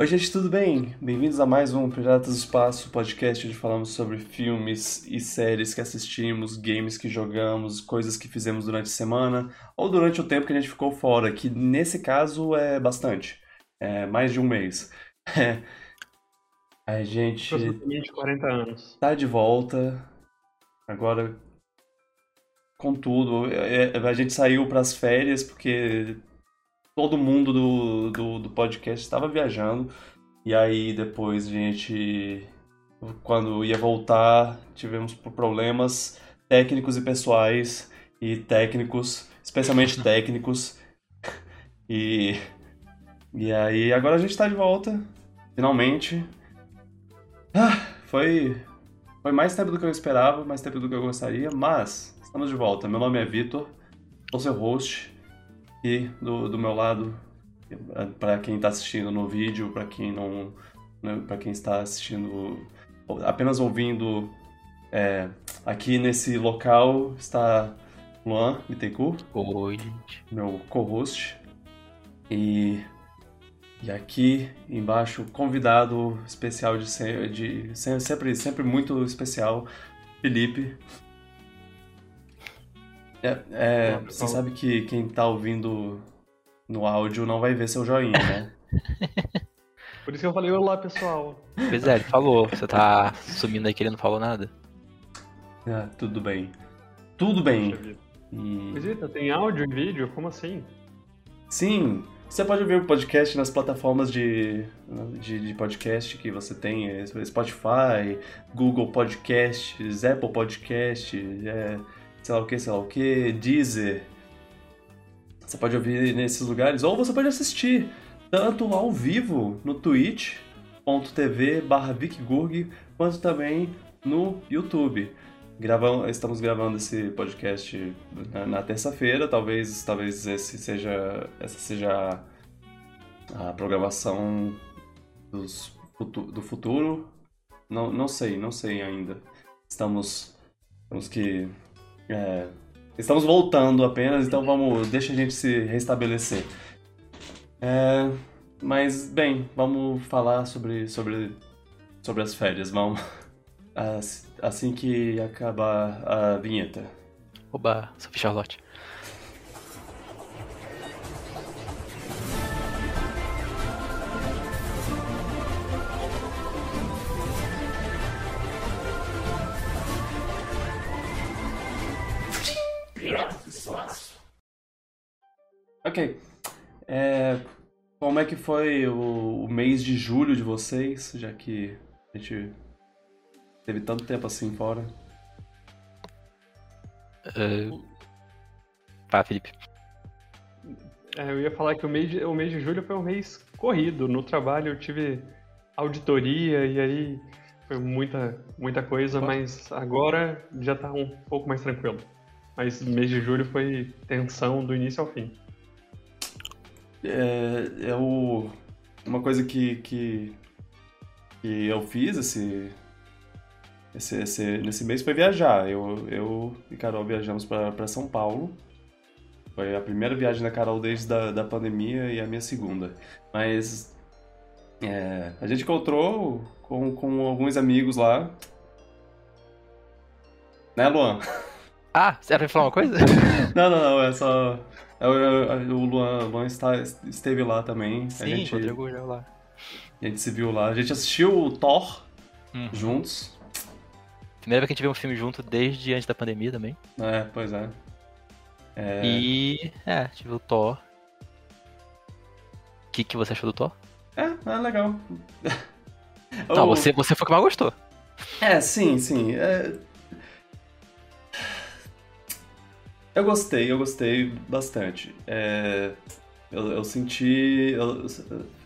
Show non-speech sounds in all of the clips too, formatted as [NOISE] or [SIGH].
Oi, gente, tudo bem? Bem-vindos a mais um Piratas do Espaço, podcast onde falamos sobre filmes e séries que assistimos, games que jogamos, coisas que fizemos durante a semana ou durante o tempo que a gente ficou fora, que nesse caso é bastante, é mais de um mês. [LAUGHS] a gente Aproximadamente 40 anos. tá de volta, agora com tudo. É, é, A gente saiu para as férias porque todo mundo do, do, do podcast estava viajando. E aí depois a gente, quando ia voltar, tivemos problemas técnicos e pessoais. E técnicos, especialmente [LAUGHS] técnicos. E, e aí agora a gente tá de volta, finalmente. Ah, foi, foi mais tempo do que eu esperava, mais tempo do que eu gostaria, mas estamos de volta. Meu nome é Vitor, sou seu host. E do, do meu lado, para quem está assistindo no vídeo, para quem não, para quem está assistindo apenas ouvindo é, aqui nesse local está Luan Bittencourt, Oi, gente. meu co-host. E, e aqui embaixo, convidado especial de, de se- sempre, sempre muito especial, Felipe. É, é, você sabe que quem tá ouvindo no áudio não vai ver seu joinha, né? [LAUGHS] Por isso que eu falei, olá pessoal. Pois é, ele falou. Você tá sumindo aí que ele não falou nada? Ah, tudo bem. Tudo bem. E... Visita, tem áudio e vídeo? Como assim? Sim, você pode ouvir o podcast nas plataformas de, de, de podcast que você tem, é, Spotify, Google Podcasts, Apple Podcasts, é, sei lá o que, sei lá o que, Deezer. Você pode ouvir nesses lugares, ou você pode assistir tanto ao vivo no twitch.tv barra quanto também no YouTube. Gravam, estamos gravando esse podcast na, na terça-feira, talvez, talvez esse seja, essa seja a, programação dos, do futuro. Não, não sei, não sei ainda. Estamos, temos que, é, estamos voltando apenas, então vamos, deixa a gente se restabelecer. É, mas bem, vamos falar sobre, sobre, sobre as férias, vamos. As- Assim que acabar a vinheta. Oba, Sophie Charlotte. Ok. É, como é que foi o, o mês de julho de vocês, já que a gente teve tanto tempo assim fora? Vai, Felipe. É, eu ia falar que o mês, de, o mês de julho foi um mês corrido. No trabalho eu tive auditoria e aí foi muita, muita coisa, mas agora já tá um pouco mais tranquilo. Mas mês de julho foi tensão do início ao fim. É, eu, uma coisa que, que, que eu fiz esse, esse, esse- nesse mês foi viajar. Eu, eu e Carol viajamos para São Paulo. Foi a primeira viagem da Carol desde da, da pandemia e a minha segunda. Mas é, a gente encontrou com, com alguns amigos lá. Né, Luan? Ah, você pra falar uma coisa? [LAUGHS] Não, não, não, é só. É o- é o Luan, Luan está, esteve lá também. a Sim, gente, Rodrigo já lá. a gente se viu lá. A gente assistiu o Thor Hum. juntos. Primeira vez que a gente viu um filme junto desde antes da pandemia também. É, pois é. É, E. É, a viu o Thor. O que, que você achou do Thor? é, é legal. Não, [LAUGHS] O- você, você foi o que mais gostou. É, sim, sim. é- Eu gostei, eu gostei bastante. É, Eu, eu senti. eu-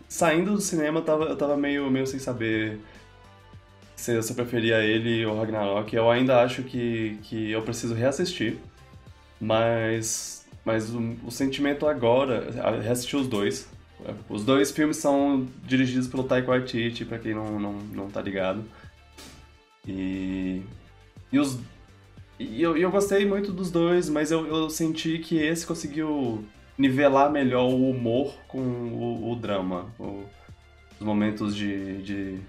Saindo do cinema, eu tava, eu tava meio, meio sem saber se, eu preferia ele ou Ragnarok. Eu ainda acho que, que eu preciso reassistir. Mas, mas o, o sentimento agora. Reassistir os dois. Os dois filmes são dirigidos pelo Taika Waititi, pra quem não, não, não tá ligado. E, e os e eu, eu gostei muito dos dois, mas eu, eu senti que esse conseguiu nivelar melhor o humor com o, o drama. O- os momentos de, de,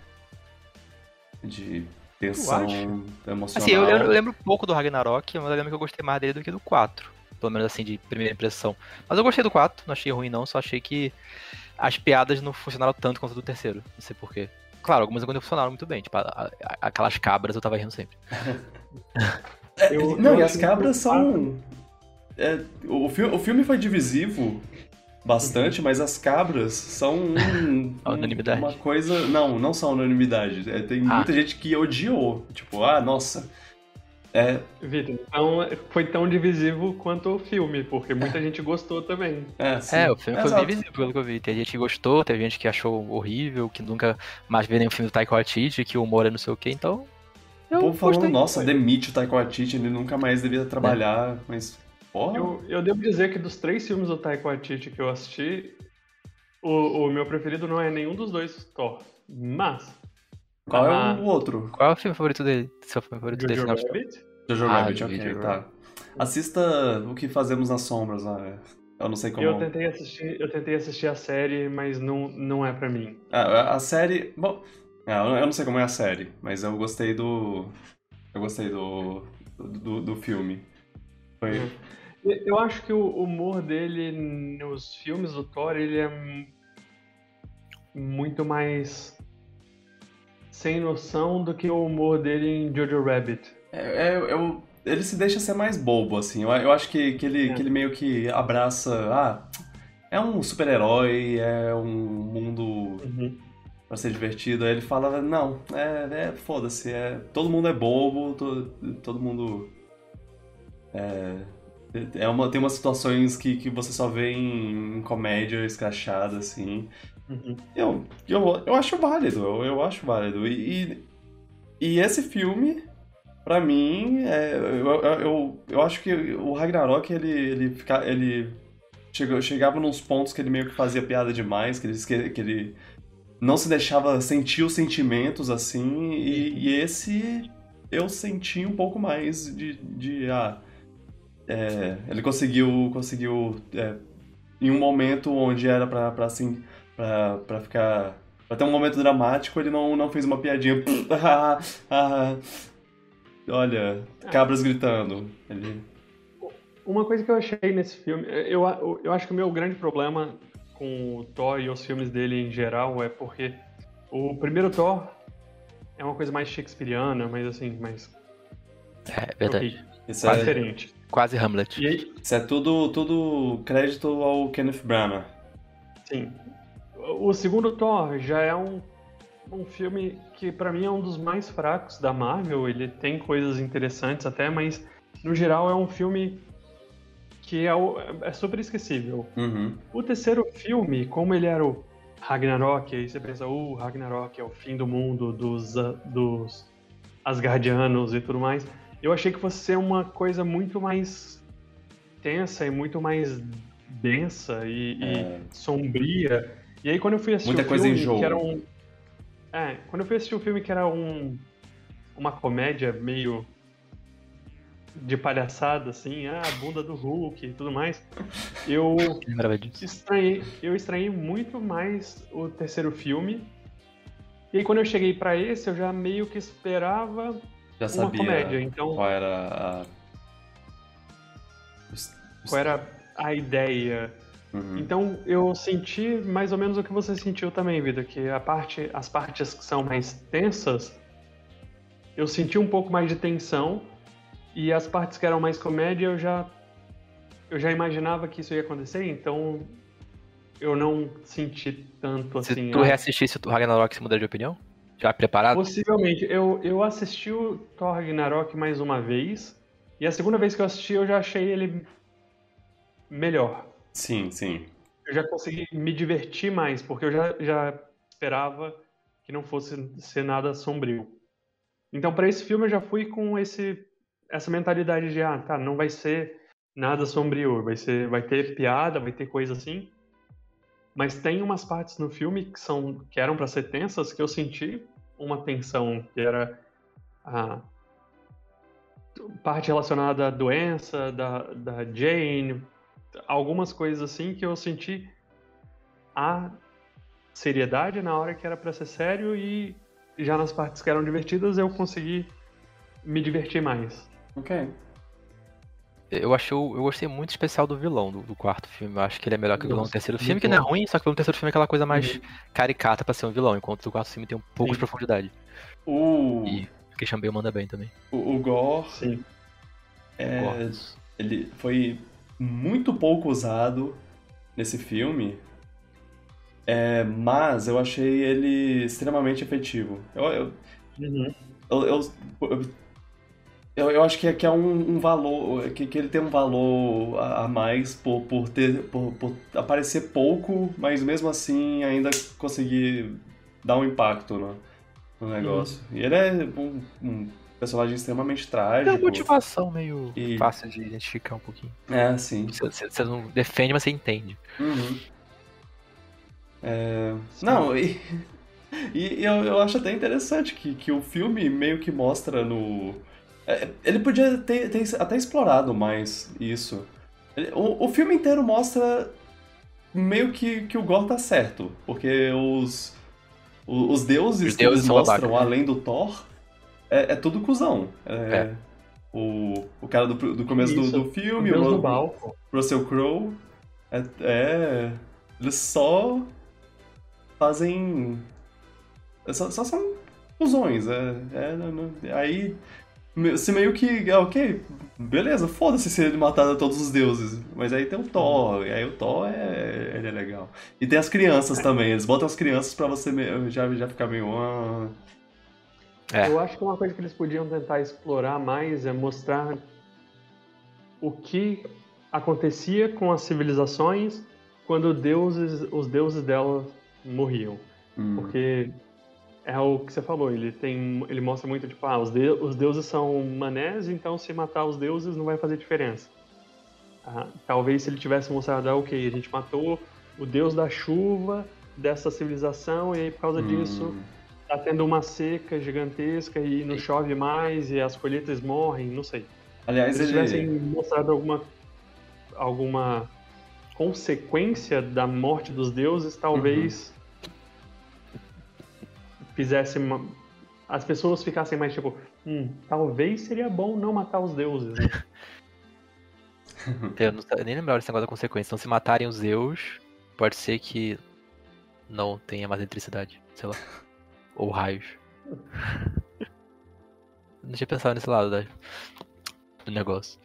de tensão emocional. Assim, eu, eu lembro pouco do Ragnarok, mas eu lembro que eu gostei mais dele do que do 4. Pelo menos assim, de primeira impressão. Mas eu gostei do 4, não achei ruim não, só achei que as piadas não funcionaram tanto quanto do terceiro. Não sei porquê. Claro, algumas ainda funcionaram muito bem. Tipo, a, a, aquelas cabras eu tava rindo sempre. [LAUGHS] eu, não, eu e as cabras são. É, o, fi o filme foi divisivo bastante, mas as cabras são um, [LAUGHS] unanimidade. uma coisa. Não, não são unanimidade. É, tem ah. muita gente que odiou. Tipo, ah, nossa. É... Vitor, então foi tão divisivo quanto o filme, porque muita gente gostou também. É, é o filme é, foi exato. divisivo pelo que eu vi. Tem gente que gostou, teve gente que achou horrível, que nunca mais vê nenhum filme do Taika Waititi, que o humor é não sei o que, então... Eu o povo falando, nossa, demite o Taika Waititi, ele nunca mais devia trabalhar, é. mas Porra. Eu, eu devo dizer que dos três filmes do Taika Waititi que eu assisti, o, o meu preferido não é nenhum dos dois Thor. Mas. Qual é o outro? Qual é o filme favorito dele? Seu filme favorito Jojo dele? Rabbit? Jojo ah, Rabbit, ok, Jojo tá. Assista o que fazemos nas sombras, né? Eu não sei como. Eu tentei assistir, eu tentei assistir a série, mas não, não é para mim. Ah, a série. Bom. É, eu não sei como é a série, mas eu gostei do. Eu gostei do. do, do filme. Foi. Uhum. Eu acho que o humor dele nos filmes do Thor, ele é muito mais sem noção do que o humor dele em Jojo Rabbit. É, é, eu, ele se deixa ser mais bobo, assim. Eu, eu acho que, que, ele, é. que ele meio que abraça. Ah, é um super-herói, é um mundo uhum. Pra ser divertido. Aí ele fala: não, é, é foda-se, é, todo mundo é bobo, todo, todo mundo. É, é uma, tem umas situações que, que você só vê em, em comédia escrachada, assim. Uhum. Eu, eu, eu acho válido, eu, eu acho válido. E, e esse filme, pra mim, é, eu, eu, eu acho que o Ragnarok, ele, ele, fica, ele chegou, chegava nos pontos que ele meio que fazia piada demais, que ele, que ele não se deixava sentir os sentimentos, assim, e, e esse eu senti um pouco mais de, de ah, é, ele conseguiu, conseguiu é, em um momento onde era pra, pra assim, pra, pra ficar, pra ter um momento dramático, ele não, não fez uma piadinha, [LAUGHS] ah, ah, olha, cabras gritando. Ele... Uma coisa que eu achei nesse filme, eu, eu acho que o meu grande problema com o Thor e os filmes dele em geral é porque o primeiro Thor é uma coisa mais shakespeariana, mas assim, mais... É, verdade. Isso é diferente. Quase Hamlet. Aí, Isso é tudo, tudo crédito ao Kenneth Branagh. Sim. O segundo Thor já é um, um filme que para mim é um dos mais fracos da Marvel. Ele tem coisas interessantes até, mas no geral é um filme que é, é super esquecível. Uhum. O terceiro filme, como ele era o Ragnarok, aí você pensa, o uh, Ragnarok é o fim do mundo dos, dos Asgardianos e tudo mais eu achei que fosse ser uma coisa muito mais tensa e muito mais densa e, é. e sombria. E aí quando eu fui assistir Muita o filme, que era um. É, quando eu fui assistir o filme que era um. uma comédia meio de palhaçada, assim, ah, a bunda do Hulk e tudo mais, eu estranhei, eu estranhei muito mais o terceiro filme. E aí quando eu cheguei para esse, eu já meio que esperava já sabia uma comédia, então... qual era a... Qual era a ideia. Uhum. Então eu senti mais ou menos o que você sentiu também, Vida, que a parte, as partes que são mais tensas, eu senti um pouco mais de tensão e as partes que eram mais comédia eu já eu já imaginava que isso ia acontecer, então eu não senti tanto Se assim. Se tu reassistisse o Ragnarok, você mudaria de opinião? Já preparado? Possivelmente. Eu, eu assisti o Thor Ragnarok mais uma vez. E a segunda vez que eu assisti, eu já achei ele melhor. Sim, sim. Eu já consegui me divertir mais, porque eu já, já esperava que não fosse ser nada sombrio. Então, para esse filme, eu já fui com esse, essa mentalidade de, ah, tá, não vai ser nada sombrio, vai, ser, vai ter piada, vai ter coisa assim. Mas tem umas partes no filme que são que eram para ser tensas que eu senti uma tensão que era a parte relacionada à doença da, da Jane, algumas coisas assim que eu senti a seriedade na hora que era para ser sério e já nas partes que eram divertidas eu consegui me divertir mais. Ok. Eu achei, eu gostei muito especial do vilão do, do quarto filme. Eu acho que ele é melhor que o vilão do terceiro filme, que não é ruim, só que o vilão do terceiro filme é aquela coisa mais Uhum. caricata pra ser um vilão, enquanto o quarto filme tem um pouco de Sim. profundidade. O, E o Christian Bale manda bem também. o, o Gore, Sim. é, Gordos. ele foi muito pouco usado nesse filme, é, mas eu achei ele extremamente efetivo. Eu, eu, Uhum. eu, eu, eu- eu acho que é, que é um, um valor, que, que ele tem um valor a, a mais por, por, ter, por, por aparecer pouco, mas mesmo assim ainda conseguir dar um impacto no, no negócio. E ele é um, um personagem extremamente Tem uma trágico. motivação meio E- fácil de identificar um pouquinho. É, sim. Você, você- você não defende, mas você entende. Uhum. É, Não, e, [LAUGHS] e eu, eu acho até interessante que, que o filme meio que mostra no. É, Ele podia ter, ter até explorado mais isso. O, o filme inteiro mostra meio que, que o Gore tá certo, porque os, o- os deuses Os que deuses eles são mostram além do Thor é, é tudo cuzão. É, É. O, o cara do, do começo do, Isso. do O filme, Deus o- do Balco. Russell Crowe é, é- eles só fazem só, só são fusões é, é, aí você meio que é, ok beleza foda-se se ele matar todos os deuses mas aí tem o Thor e aí o Thor é ele é legal e tem as crianças também eles botam as crianças pra você me- já já ficar meio ah, É. Eu acho que uma coisa que eles podiam tentar explorar mais é mostrar o que acontecia com as civilizações quando deuses, os deuses delas morriam. hum, Porque é o que você falou, ele tem, ele mostra muito tipo, ah, os, de- os deuses são manés, então se matar os deuses não vai fazer diferença. Ah, talvez se ele tivesse mostrado, ah, ok, a gente matou o deus da chuva dessa civilização e aí por causa disso hum, tá tendo uma seca gigantesca e não chove mais e as colheitas morrem, não sei. aliás Se eles ele tivessem mostrado alguma alguma consequência da morte dos deuses, talvez fizesse uma... as pessoas ficassem mais tipo, hum, talvez seria bom não matar os deuses. né? [LAUGHS] Eu, não, eu nem lembrava desse negócio da consequência. Então, se matarem os Zeus, pode ser que não tenha mais eletricidade, sei lá. [LAUGHS] Ou raios. [LAUGHS] Não tinha pensado nesse lado da- do negócio.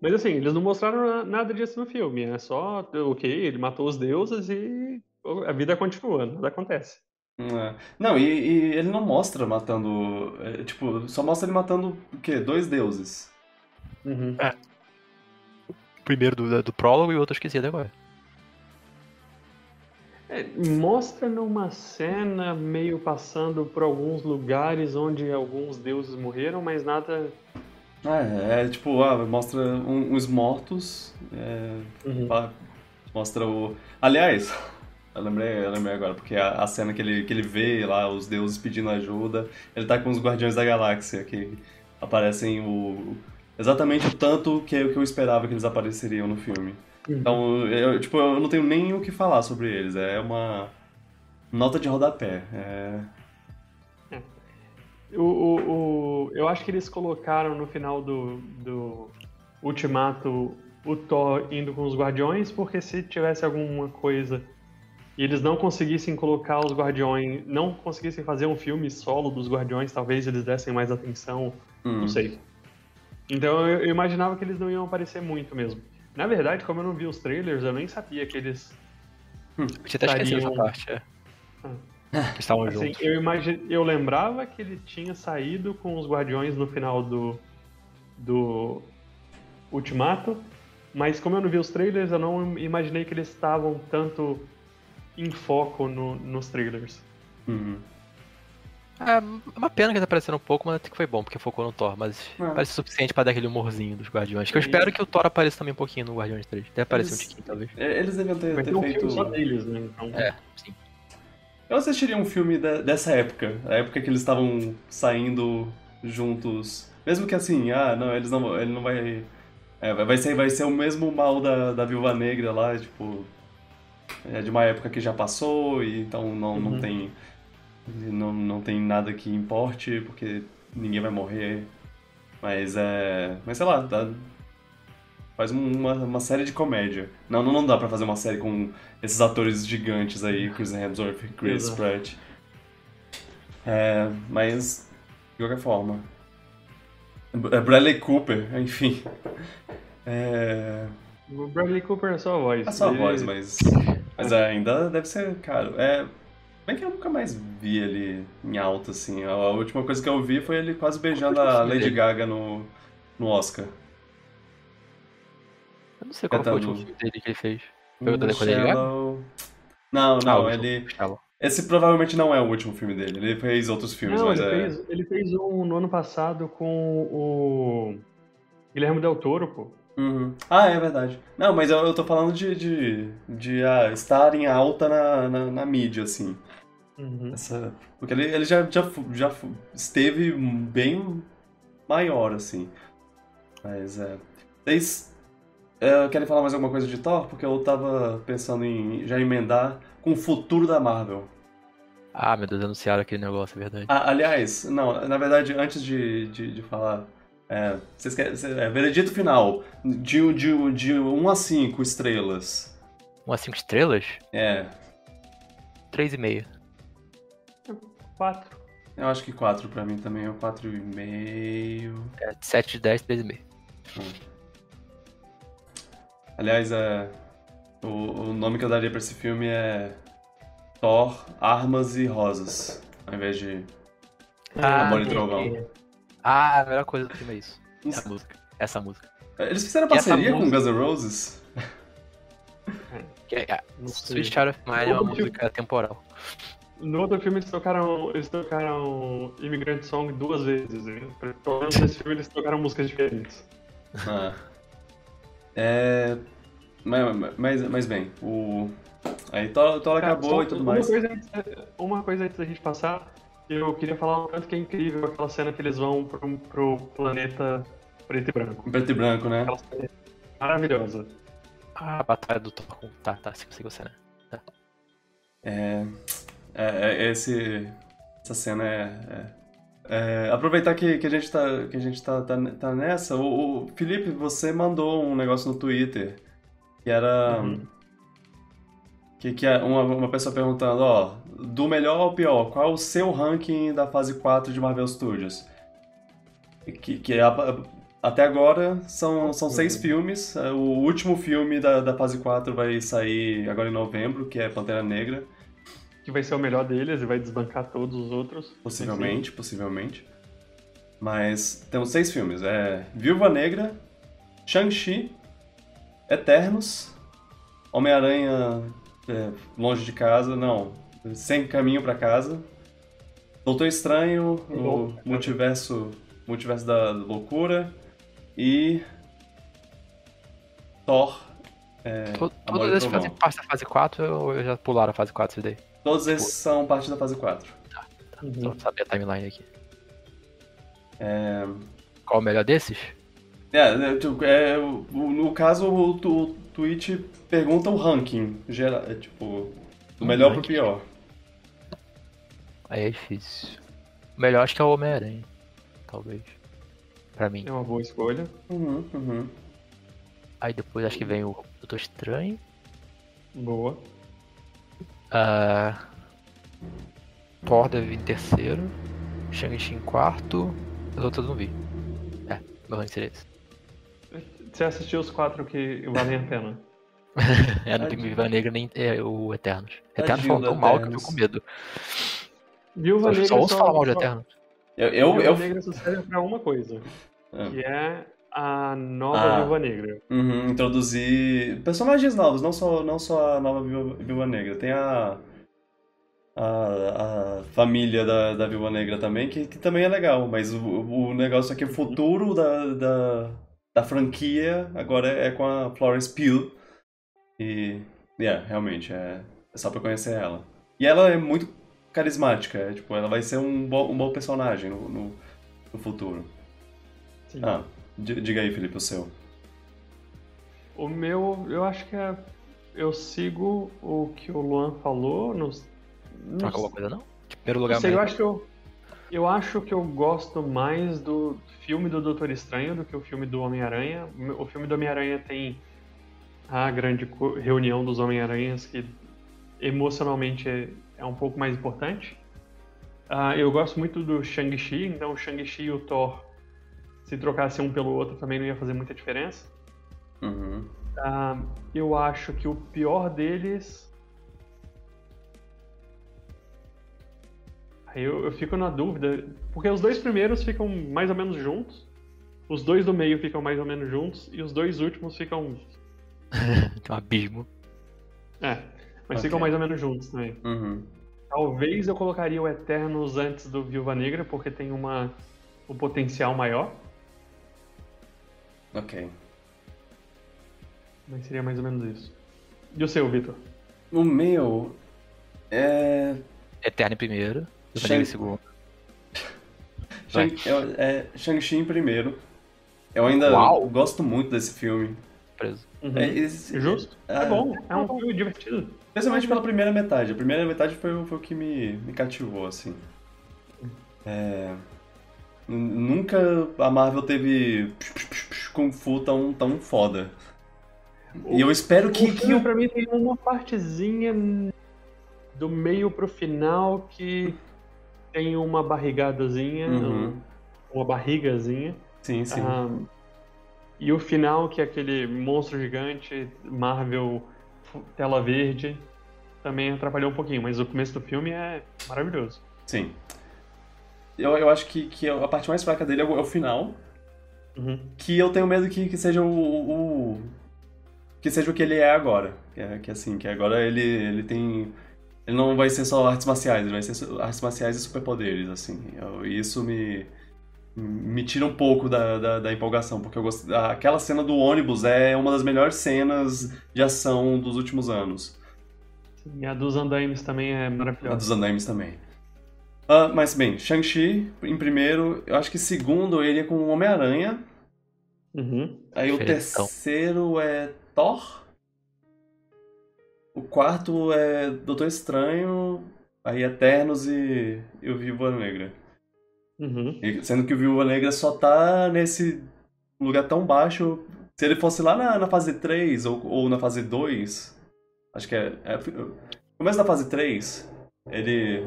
Mas assim, eles não mostraram na- nada disso no filme, é só, ok, ele matou os deuses e a vida continua, nada acontece. É. Não, e, e ele não mostra matando. é, tipo, só mostra ele matando o quê? Dois deuses. Uhum. O primeiro do, do prólogo e o outro eu esqueci até agora. É, mostra numa cena meio passando por alguns lugares onde alguns deuses morreram, mas nada. É, é tipo, ah, mostra um- uns mortos. é, pá, mostra o. Aliás, eu lembrei, eu lembrei agora, porque a, a cena que ele, que ele vê lá, os deuses pedindo ajuda, ele tá com os Guardiões da Galáxia, que aparecem o. Exatamente o tanto que, eu- que eu esperava que eles apareceriam no filme. Então, eu, tipo, eu não tenho nem o que falar sobre eles. É uma nota de rodapé. É... O, o, o- eu acho que eles colocaram no final do, do Ultimato o Thor indo com os Guardiões, porque se tivesse alguma coisa e eles não conseguissem colocar os Guardiões, não conseguissem fazer um filme solo dos Guardiões, talvez eles dessem mais atenção hum. Não sei. Então eu, eu imaginava que eles não iam aparecer muito mesmo. Na verdade, como eu não vi os trailers, eu nem sabia que eles. Eu tinha até essa Estariam- parte, é. Ah. Estavam Assim, juntos. eu, imagi... eu lembrava que ele tinha saído com os Guardiões no final do. do Ultimato, mas como eu não vi os trailers, eu não imaginei que eles estavam tanto em foco no- nos trailers. Uhum. É uma pena que eles apareceram um pouco, mas até que foi bom, porque focou no Thor, mas É. parece suficiente pra dar aquele humorzinho dos Guardiões. Que eu Isso. espero que o Thor apareça também um pouquinho no Guardiões 3. Deve aparecer um Eles- tiquinho, talvez. É, Eles deviam ter, ter um feito. filme só deles, né? Então, É, sim. Eu assistiria um filme de- dessa época, a época que eles estavam saindo juntos. Mesmo que assim, ah, não, eles não, ele não vai. é, vai- vai, ser, vai ser o mesmo mal da, da Viúva Negra lá, tipo. É de uma época que já passou, e então não, Uhum. não tem. Não, não tem nada que importe, porque ninguém vai morrer. Mas é. Mas sei lá, dá- faz um- uma, uma série de comédia. Não, não, não dá pra fazer uma série com esses atores gigantes aí, Chris Hemsworth Chris Exato. Pratt. É, mas, de qualquer forma. É Bradley Cooper, [LAUGHS] enfim. É. O Bradley Cooper é só a voz. É só a Ele- voz, mas. Mas ainda deve ser caro. É. Bem que eu nunca mais vi ele em alta, assim. A, a última coisa que eu vi foi ele quase beijando a Lady dele? Gaga no, no Oscar. Eu não sei qual foi o último Cantando. filme dele que ele fez. Foi o da Lady Gaga? Não, Ah, não, o ele. Shallow. Esse provavelmente não é o último filme dele. Ele fez outros filmes, Não, mas ele, é. fez, ele fez um no ano passado com o Guilherme Del Toro, pô. Uhum. Ah, é verdade. Não, mas eu, eu tô falando de, de, de ah, estar em alta na, na, na mídia, assim. Uhum. Essa- porque ele, ele já, já, já esteve bem maior, assim. Mas é. Vocês é, querem falar mais alguma coisa de Thor? Porque eu tava pensando em já emendar com o futuro da Marvel. Ah, meu Deus, anunciaram aquele negócio, é verdade. Ah, aliás, não, na verdade, antes de, de, de falar. É, vocês querem. É, veredito final. De, de, de 1 a 5 estrelas. Um a cinco estrelas? É. Três e meio. Quatro. Eu acho que 4 pra mim também é 4,5. É, sete de dez, três e meio. Aliás, é, o, o nome que eu daria pra esse filme é Thor, Armas e Rosas, ao invés de Ah, Amor e. Trovão. Ah, a melhor coisa do filme é isso. Essa música. Essa música. Eles fizeram parceria com música? Guns N' Roses? Que é. Sweet Child of Mine é uma música temporal. No outro filme eles tocaram, eles tocaram Immigrant Song duas vezes. né? Pelo menos nesse filme eles tocaram músicas diferentes. Ah. É. Mas, mas, mas bem, o. Aí Thor Cara, acabou e tudo uma mais. Coisa uma coisa antes da gente passar, eu queria falar o quanto que é incrível aquela cena que eles vão pro, pro planeta preto e branco. Preto e branco, né? Aquela cena maravilhosa. Ah, a batalha do Thor. Tá, tá, se consigo você, né? É, é, é, esse, essa cena é, é- é, aproveitar que, que a gente tá, que a gente tá, tá, tá nessa. O, o Felipe, você mandou um negócio no Twitter que era Uhum. Que, que é uma, uma pessoa perguntando, ó, do melhor ao pior, qual é o seu ranking da fase 4 de Marvel Studios? Que, que é a- até agora são, são seis filmes. O último filme da, da fase 4 vai sair agora em novembro, que é Pantera Negra. Que vai ser o melhor deles e vai desbancar todos os outros. Possivelmente, possivelmente. Mas temos seis filmes. É Viúva Negra, Shang-Chi, Eternos, Homem-Aranha é, Longe de Casa, não, Sem Caminho pra Casa, Doutor Estranho, o. Multiverso, Multiverso da Loucura e Thor. É, Todos esses fazem parte da fase 4 ou eu já pularam a fase 4 isso daí? Todos esses são parte da fase 4. Uhum. Só pra saber a timeline aqui. É, Qual o melhor desses? É, é, o- o- no caso, o, tu- o tweet pergunta o ranking, geral, é, tipo, do melhor pro ranking. pior. Aí é difícil. O melhor acho que é o Homem-Aranha. Talvez. Pra mim. É uma boa escolha. Uhum, uhum. Aí depois acho que vem o Doutor Estranho. Boa. Ah, Thor deve vir em terceiro. Shang-Chi em quarto. Os outros eu não vi. É, meu ranking seria esse. Você assistiu os quatro que valem a pena? [LAUGHS] É, não vi Tadinho. Viva Negra nem é, o Eternos. Eternos falou tão mal que eu fico com medo. Viúva Só, Negra só ouço falar mal de Eternos. Eu, eu, Viúva eu- Negra só serve pra uma coisa, Ah, que é a nova Ah. Viúva Negra. uhum, introduzir personagens novos, não só, não só a nova Viúva, Viúva Negra, tem a, a, a família da, da Viúva Negra também, que, que também é legal, mas o, o negócio aqui, o futuro da, da, da franquia agora é com a Florence Pugh, e, yeah, realmente, é, é só pra conhecer ela. E ela é muito carismática, é, tipo, ela vai ser um bom, um bom personagem no, no, no futuro. Sim. Ah, di- diga aí, Felipe, o seu. O meu, eu acho que é. eu sigo o que o Luan falou. Nos, nos, Troca alguma coisa não? De primeiro lugar não sei, eu mesmo. acho que eu, eu acho que eu gosto mais do filme do Doutor Estranho do que o filme do Homem-Aranha. O filme do Homem-Aranha tem a grande reunião dos Homem-Aranhas que emocionalmente é, é um pouco mais importante. Ah, eu gosto muito do Shang-Chi, então o Shang-Chi e o Thor, se trocasse um pelo outro, também não ia fazer muita diferença. Uhum. Ah, eu acho que o pior deles. Aí eu, eu fico na dúvida, porque os dois primeiros ficam mais ou menos juntos, os dois do meio ficam mais ou menos juntos, e os dois últimos ficam. [LAUGHS] Tem um abismo. É, mas Ok. ficam mais ou menos juntos também. Uhum. Talvez eu colocaria o Eternos antes do Viúva Negra, porque tem uma, um potencial maior, Ok. mas seria mais ou menos isso. E o seu, Vitor? O meu é. Eterno em primeiro. Eu Shang- falei em segundo. Shang- eu- é Shang-Chi em primeiro. Eu ainda Uau. gosto muito desse filme. Preso. Uhum. É, esse- Justo? É Ah, bom, é um filme divertido. Especialmente pela primeira metade. A primeira metade foi, o- foi o que me, me cativou, assim. É, Nunca a Marvel teve psh, psh, psh, psh, Kung Fu tão, tão foda. E eu espero que, o que pra mim, tem uma partezinha do meio pro final que tem uma barrigadazinha, Uhum. uma barrigazinha. Sim, sim. Ah, e o final, que é aquele monstro gigante, Marvel, tela verde, também atrapalhou um pouquinho, mas o começo do filme é maravilhoso. Sim. Eu, eu acho que, que a parte mais fraca dele é o, é o final. Uhum. Que eu tenho medo que, que seja o, o- Que seja o que ele é agora. Que, é, que assim, que agora ele, ele tem. Ele não vai ser só artes marciais, ele vai ser artes marciais e superpoderes, assim. Eu- isso me. Me tira um pouco da, da, da empolgação, porque eu gosto, aquela cena do ônibus é uma das melhores cenas de ação dos últimos anos. E a dos andaimes também é A maravilhosa. dos animes também. Ah, mas bem, Shang-Chi em primeiro, eu acho que segundo ele é com o Homem-Aranha. Uhum. Aí o terceiro é Thor. O quarto é Doutor Estranho. Aí Eternos e, e o Viúva Negra. Uhum. E Sendo que o Viúva Negra só tá nesse lugar tão baixo. Se ele fosse lá na, na fase 3 ou, ou na fase 2, acho que é, é. Começo da fase 3, ele.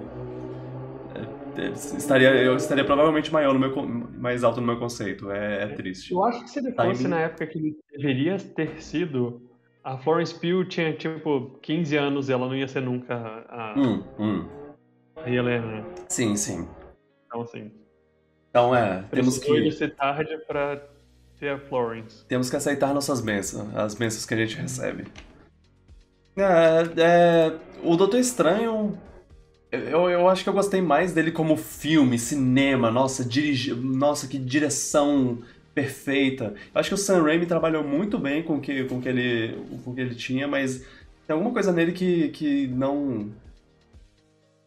é, é, estaria, eu estaria provavelmente maior no meu, mais alto no meu conceito. É, é triste. Eu acho que se ele Timing. fosse na época que ele deveria ter sido, a Florence Pugh tinha tipo 15 anos e ela não ia ser nunca a, Hum, hum. a Helena. né? Sim, sim. Então assim, Então é, temos precisou ele que, ser tarde pra ter a Florence. temos que aceitar nossas bênçãos, as bênçãos que a gente recebe. É, é, o Doutor Estranho, eu, eu acho que eu gostei mais dele como filme, cinema, nossa, dirigi, nossa, que direção perfeita. Eu acho que o Sam Raimi trabalhou muito bem com o que, com o que, ele, com que ele tinha, mas tem alguma coisa nele que, que não...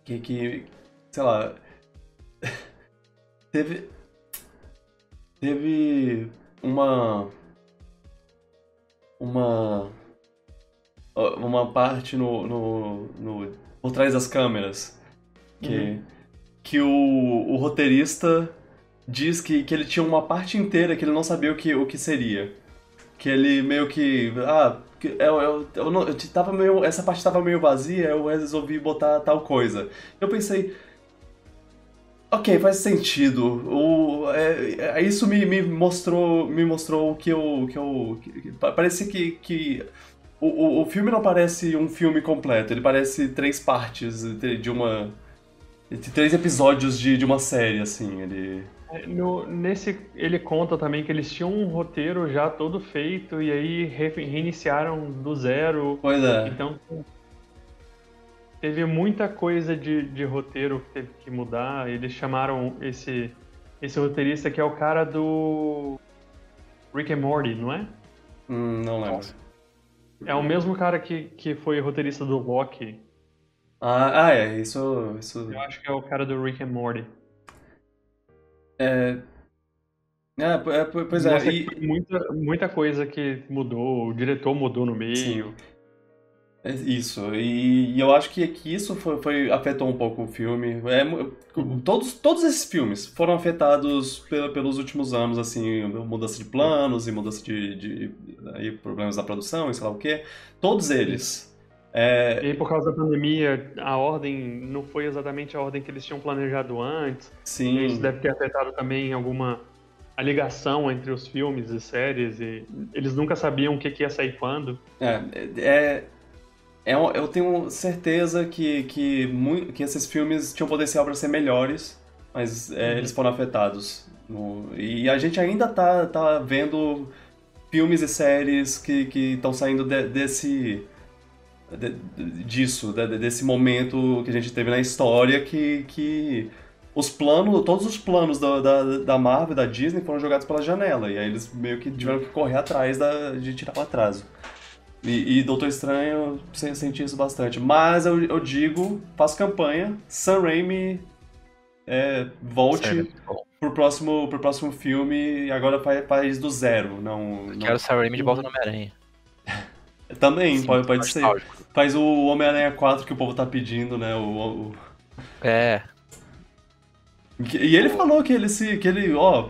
Que, que, sei lá... teve... Teve uma... Uma... Uma parte no, no, no por trás das câmeras que, Uhum. que o, o roteirista diz que, que ele tinha uma parte inteira que ele não sabia o que, o que seria. Que ele meio que. Ah, eu, eu, eu, não, eu tava meio, essa parte tava meio vazia, eu resolvi botar tal coisa. Eu pensei. Ok, faz sentido. O, é, é, isso me, me mostrou me mostrou o que eu. Que eu que, que- pa- parecia que, que o, o, o filme não parece um filme completo, ele parece três partes de uma. de três episódios de, de uma série, assim. Ele. É, No, nesse, ele conta também que eles tinham um roteiro já todo feito e aí re- reiniciaram do zero. Pois é. Então, teve muita coisa de, de roteiro que teve que mudar. Eles chamaram esse, esse roteirista que é o cara do Rick and Morty, não é? Hum, não lembro. Nossa. É o mesmo cara que, que foi roteirista do Loki. Ah, ah, é, isso. isso Eu acho que é o cara do Rick and Morty. é, é, é, po- pois é. E, muita, muita coisa que mudou, o diretor mudou no meio. Sim. É Isso, e, e eu acho que, que isso foi, foi- afetou um pouco o filme. É, todos, todos esses filmes foram afetados pela- pelos últimos anos, assim, mudança de planos e mudança de, de aí, problemas da produção e sei lá o quê. Todos eles. É, E aí, por causa da pandemia, a ordem não foi exatamente a ordem que eles tinham planejado antes. E isso sim, deve ter afetado também alguma a ligação entre os filmes e séries. E eles nunca sabiam o que, que ia sair quando. é, é, é eu tenho certeza que, que, que esses filmes tinham potencial para ser melhores, mas é, eles foram afetados. No- e a gente ainda tá, tá vendo filmes e séries que estão saindo de- desse de- disso, de- desse momento que a gente teve na história que, que os planos, todos os planos da, da, da Marvel e da Disney foram jogados pela janela, e aí eles meio que tiveram que correr atrás da, de tirar o atraso. E, e Doutor Estranho, se- senti isso bastante. Mas eu, eu digo, faço campanha, Sam Raimi é, volte Sério, pro próximo, pro próximo filme e agora faz, do zero. Não, não- Quero o Sam Raimi de volta no Homem-Aranha. [LAUGHS] Também, Sim, pode, pode ser. Faz o Homem-Aranha 4 que o povo tá pedindo, né? O, o- É, E ele falou que ele se. que ele, ó.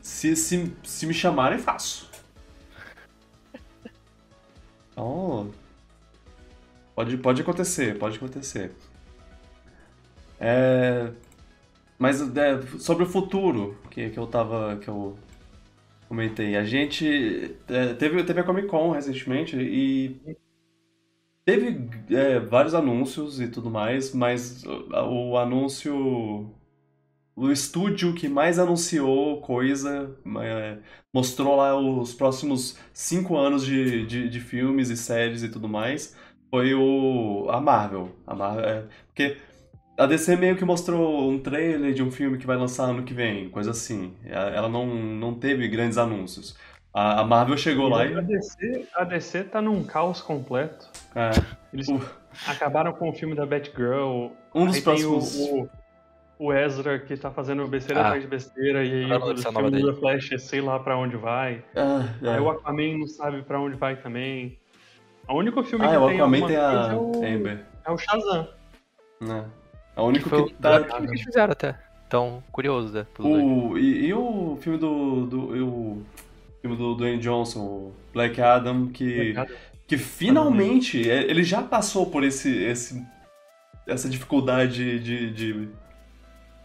Se, se, se me chamarem, faço. Então. Pode, pode acontecer, pode acontecer. É, mas é, sobre o futuro que, que eu tava. que eu comentei. A gente. é, teve, teve a Comic Con recentemente e. Teve é, vários anúncios e tudo mais, mas o, o anúncio. O estúdio que mais anunciou coisa, é, mostrou lá os próximos cinco anos de, de, de filmes e séries e tudo mais, foi o a Marvel. A Marvel é, porque a DC meio que mostrou um trailer de um filme que vai lançar ano que vem, coisa assim. Ela ela não, não teve grandes anúncios. A, a Marvel chegou lá e. a, DC, a DC tá num caos completo. é, Eles o- acabaram com o filme da Batgirl. um dos tem o, próximos. o, o Ezra que tá fazendo besteira Ah. atrás de besteira. E aí o filme do Flash, sei lá pra onde vai. Ah, é. Aí o Aquaman não sabe pra onde vai também. O único filme Ah, que o tem Aquaman tem a é o, Amber. é o Shazam. Né? É o único que o tá. filme que eles fizeram até. Então, curioso, né? O, e, e o filme do. do e o filme do Dwayne Johnson, o Black Adam, que, que finalmente é, ele já passou por esse, esse essa dificuldade de, de,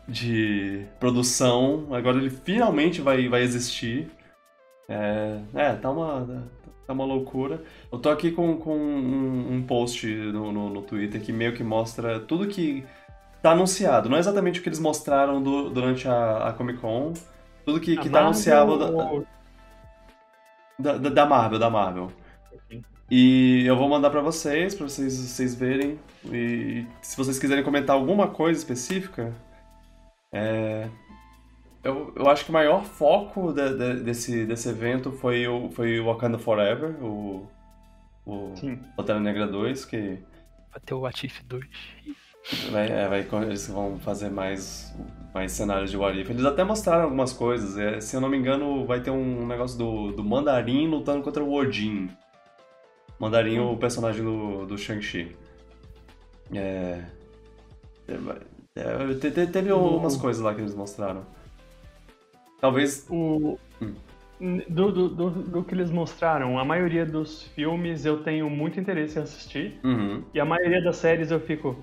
de produção, agora ele finalmente vai, vai existir. É, é tá, uma, tá uma loucura. Eu tô aqui com, com um, um post no, no, no Twitter que meio que mostra tudo que tá anunciado. Não é exatamente o que eles mostraram do- durante a, a Comic Con, tudo que, que tá anunciado da, da, da- Marvel, da Marvel. E eu vou mandar pra vocês, pra vocês, vocês verem. E se vocês quiserem comentar alguma coisa específica, é, eu, eu acho que o maior foco de- de- desse, desse evento foi o, foi o Wakanda Forever, o, o Sim. Pantera Negra 2, que Vai ter o Atif 2. vai, é, vai- eles vão fazer mais, mais cenários de What If. Eles até mostraram algumas coisas. é, se eu não me engano, vai ter um negócio do, do Mandarim lutando contra o Odin. Mandarim, o personagem do, do Shang-Chi. É, é, te- te- teve algumas coisas lá que eles mostraram. Talvez. O, Hum. do, do, do, do que eles mostraram, a maioria dos filmes eu tenho muito interesse em assistir. Uhum. E a maioria das séries eu fico.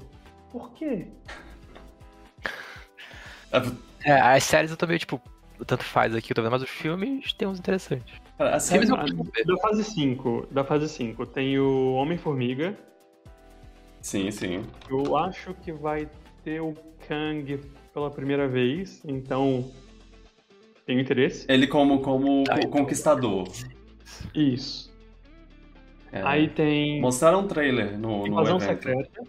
Por quê? [LAUGHS] É, as séries eu tô meio, tipo, tanto faz aqui, eu tô vendo, mas os filmes tem uns interessantes. Cara, a série, Filmes eu. Da fase 5, da fase 5, tem o Homem-Formiga. Sim, sim. Eu acho que vai ter o Kang pela primeira vez, então tenho interesse. Ele como, como Tá, co- conquistador. Isso. É. Aí tem Mostraram um trailer no, no Invasão evento. Secreta.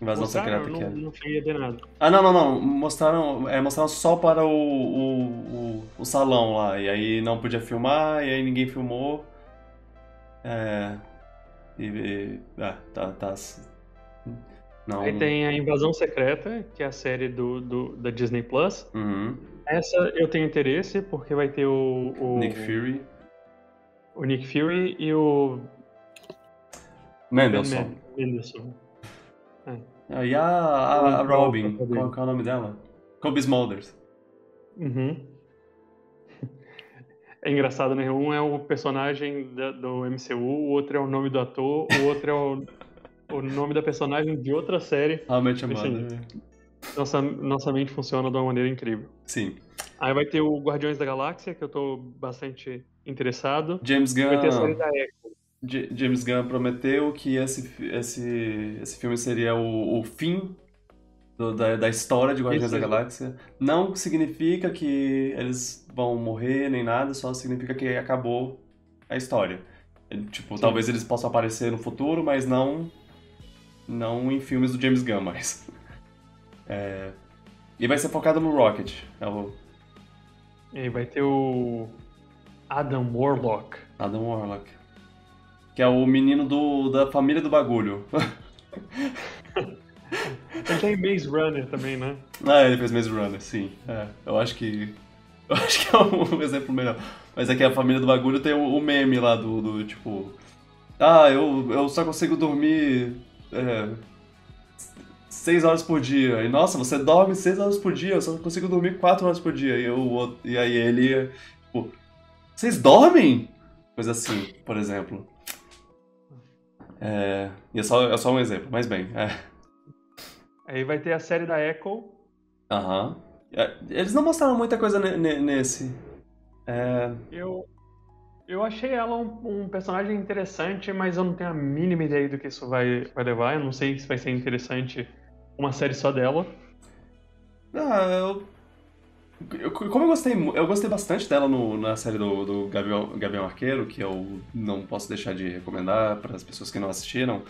Invasão Mostraram? Secreta que não, é. não cheguei a ver nada. Ah, não, não, não. Mostraram, é, mostraram só para o, o, o, o salão lá. E aí não podia filmar, e aí ninguém filmou. É. E. e ah, tá. tá não. Aí tem a Invasão Secreta, que é a série do, do- da Disney Plus. Uhum. Essa eu tenho interesse, porque vai ter o, o Nick Fury. o Nick Fury e o. Mendelssohn. Mendelssohn. Ah, E a, a, a Robin. qual, qual é o nome dela? Kobe Smulders. Uhum. [LAUGHS] É engraçado, né? Um é o personagem da- do MCU, o outro é o nome do ator, o outro é o, o nome da personagem de outra série. Your Esse aí. Mother. Nossa, nossa mente funciona de uma maneira incrível. Sim. Aí vai ter o Guardiões da Galáxia, que eu tô bastante interessado. James Gunn, Vai ter a série da Echo. J- James Gunn prometeu que esse, esse, esse filme seria o, o fim do- da, da história de Guardiões Isso, da. Galáxia. Não significa que eles vão morrer nem nada, só significa que acabou a história. Tipo, Sim. talvez eles possam aparecer no futuro, mas não não em filmes do James Gunn mais. [LAUGHS] É, e vai ser focado no Rocket. É o E vai ter o Adam Warlock. Adam Warlock. Que é o menino do, da família do bagulho. [LAUGHS] Ele tem Maze Runner também, né? Ah, ele fez Maze Runner, sim. É, eu acho que. [LAUGHS] Eu acho que é um exemplo melhor. Mas é que a família do bagulho tem o, o meme lá do, do, tipo. Ah, eu, eu só consigo dormir. É, seis horas por dia. E nossa, você dorme seis horas por dia, eu só consigo dormir quatro horas por dia. E, eu, e aí ele. Tipo, vocês dormem? Coisa assim, por exemplo. É, e é só, é só um exemplo, mas bem. É. Aí vai ter a série da Echo. Aham. É, Eles não mostraram muita coisa ne- ne- nesse. É, Eu, eu achei ela um, um personagem interessante, mas eu não tenho a mínima ideia do que isso vai, vai levar. Eu não sei se vai ser interessante uma série só dela. ah, eu, eu- Como eu gostei, eu gostei bastante dela no- na série do, do Gavião, Gavião Arqueiro, que eu não posso deixar de recomendar para as pessoas que não assistiram.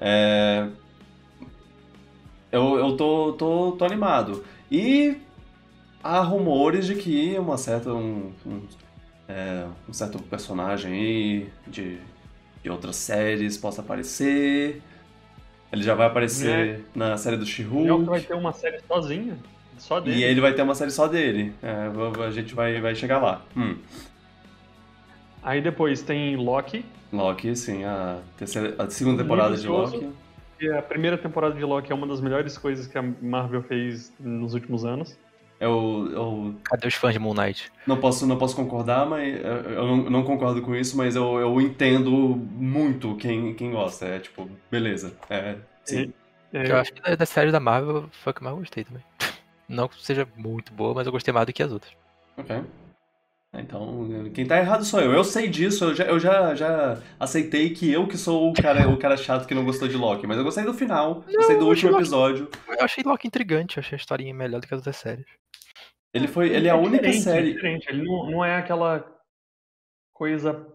É, eu eu tô, tô, tô animado. E há rumores de que uma certa, um, um, é, um certo personagem aí de, de outras séries possa aparecer. Ele já vai aparecer na série do O She-Hulk. vai ter uma série sozinha, só dele. E ele vai ter uma série só dele. É, a gente vai, vai chegar lá. Hum. Aí depois tem Loki, Loki, sim, a, terceira, a segunda temporada de. Loki. que a primeira temporada de Loki é uma das melhores coisas que a Marvel fez nos últimos anos. Eu, eu Cadê os fãs de Moon Knight? não, posso, não posso concordar, mas eu não, não concordo com isso, mas eu, eu entendo muito quem, quem gosta. É tipo, beleza. É, sim. É, Eu acho que da, da série da Marvel foi a que eu mais gostei também. [LAUGHS] Não que seja muito boa, mas eu gostei mais do que as outras. Ok. Então, quem tá errado sou eu. Eu sei disso, eu já, eu já, já aceitei que eu que sou o cara, o cara chato que não gostou de Loki, mas eu gostei do final, gostei do último acho- episódio. Eu achei Loki intrigante, eu achei a historinha melhor do que as outras séries. Ele foi, ele é a única diferente, é série. diferente. Ele não, não é aquela coisa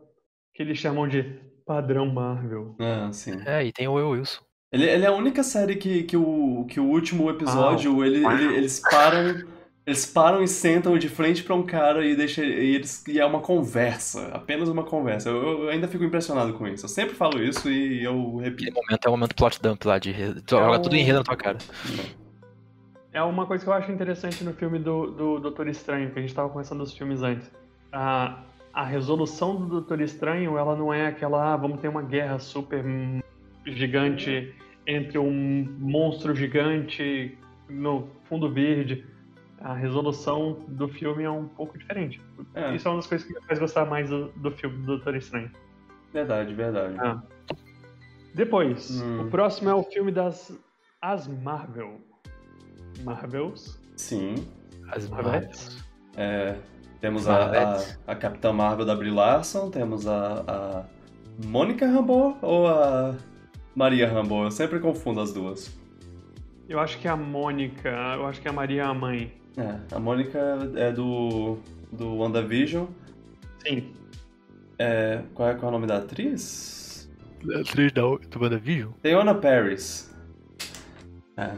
que eles chamam de padrão Marvel. Ah, sim. É, e tem o Will Wilson. Ele, ele é a única série que, que, o, que o último episódio, ele, ele- eles param. Eles param e sentam de frente pra um cara e deixa e eles e é uma conversa, apenas uma conversa. Eu, eu ainda fico impressionado com isso. Eu sempre falo isso e eu Aquele repito. momento é o momento plot dump lá, de joga o- tudo em rede na tua cara. É uma coisa que eu acho interessante no filme do, do Doutor Estranho, que a gente estava conversando dos filmes antes. A, a resolução do Doutor Estranho, ela não é aquela, ah, vamos ter uma guerra super gigante entre um monstro gigante no fundo verde. A resolução do filme é um pouco diferente. É. Isso é uma das coisas que me faz gostar mais do, do filme do Doutor Estranho. Verdade, verdade. Ah. Depois, Hum. o próximo é o filme das As Marvel. Marvels. Sim. As? Marvels. É, temos a, a, a Capitã Marvel da Brie Larson, temos a, a Mônica Rambeau ou a Maria Rambeau? Eu sempre confundo as duas. Eu acho que é a Mônica, eu acho que a Maria é a mãe. É, a Mônica é do, do WandaVision. Sim. É, qual, é, qual é o nome da atriz? Atriz da do WandaVision? Leona Paris. É.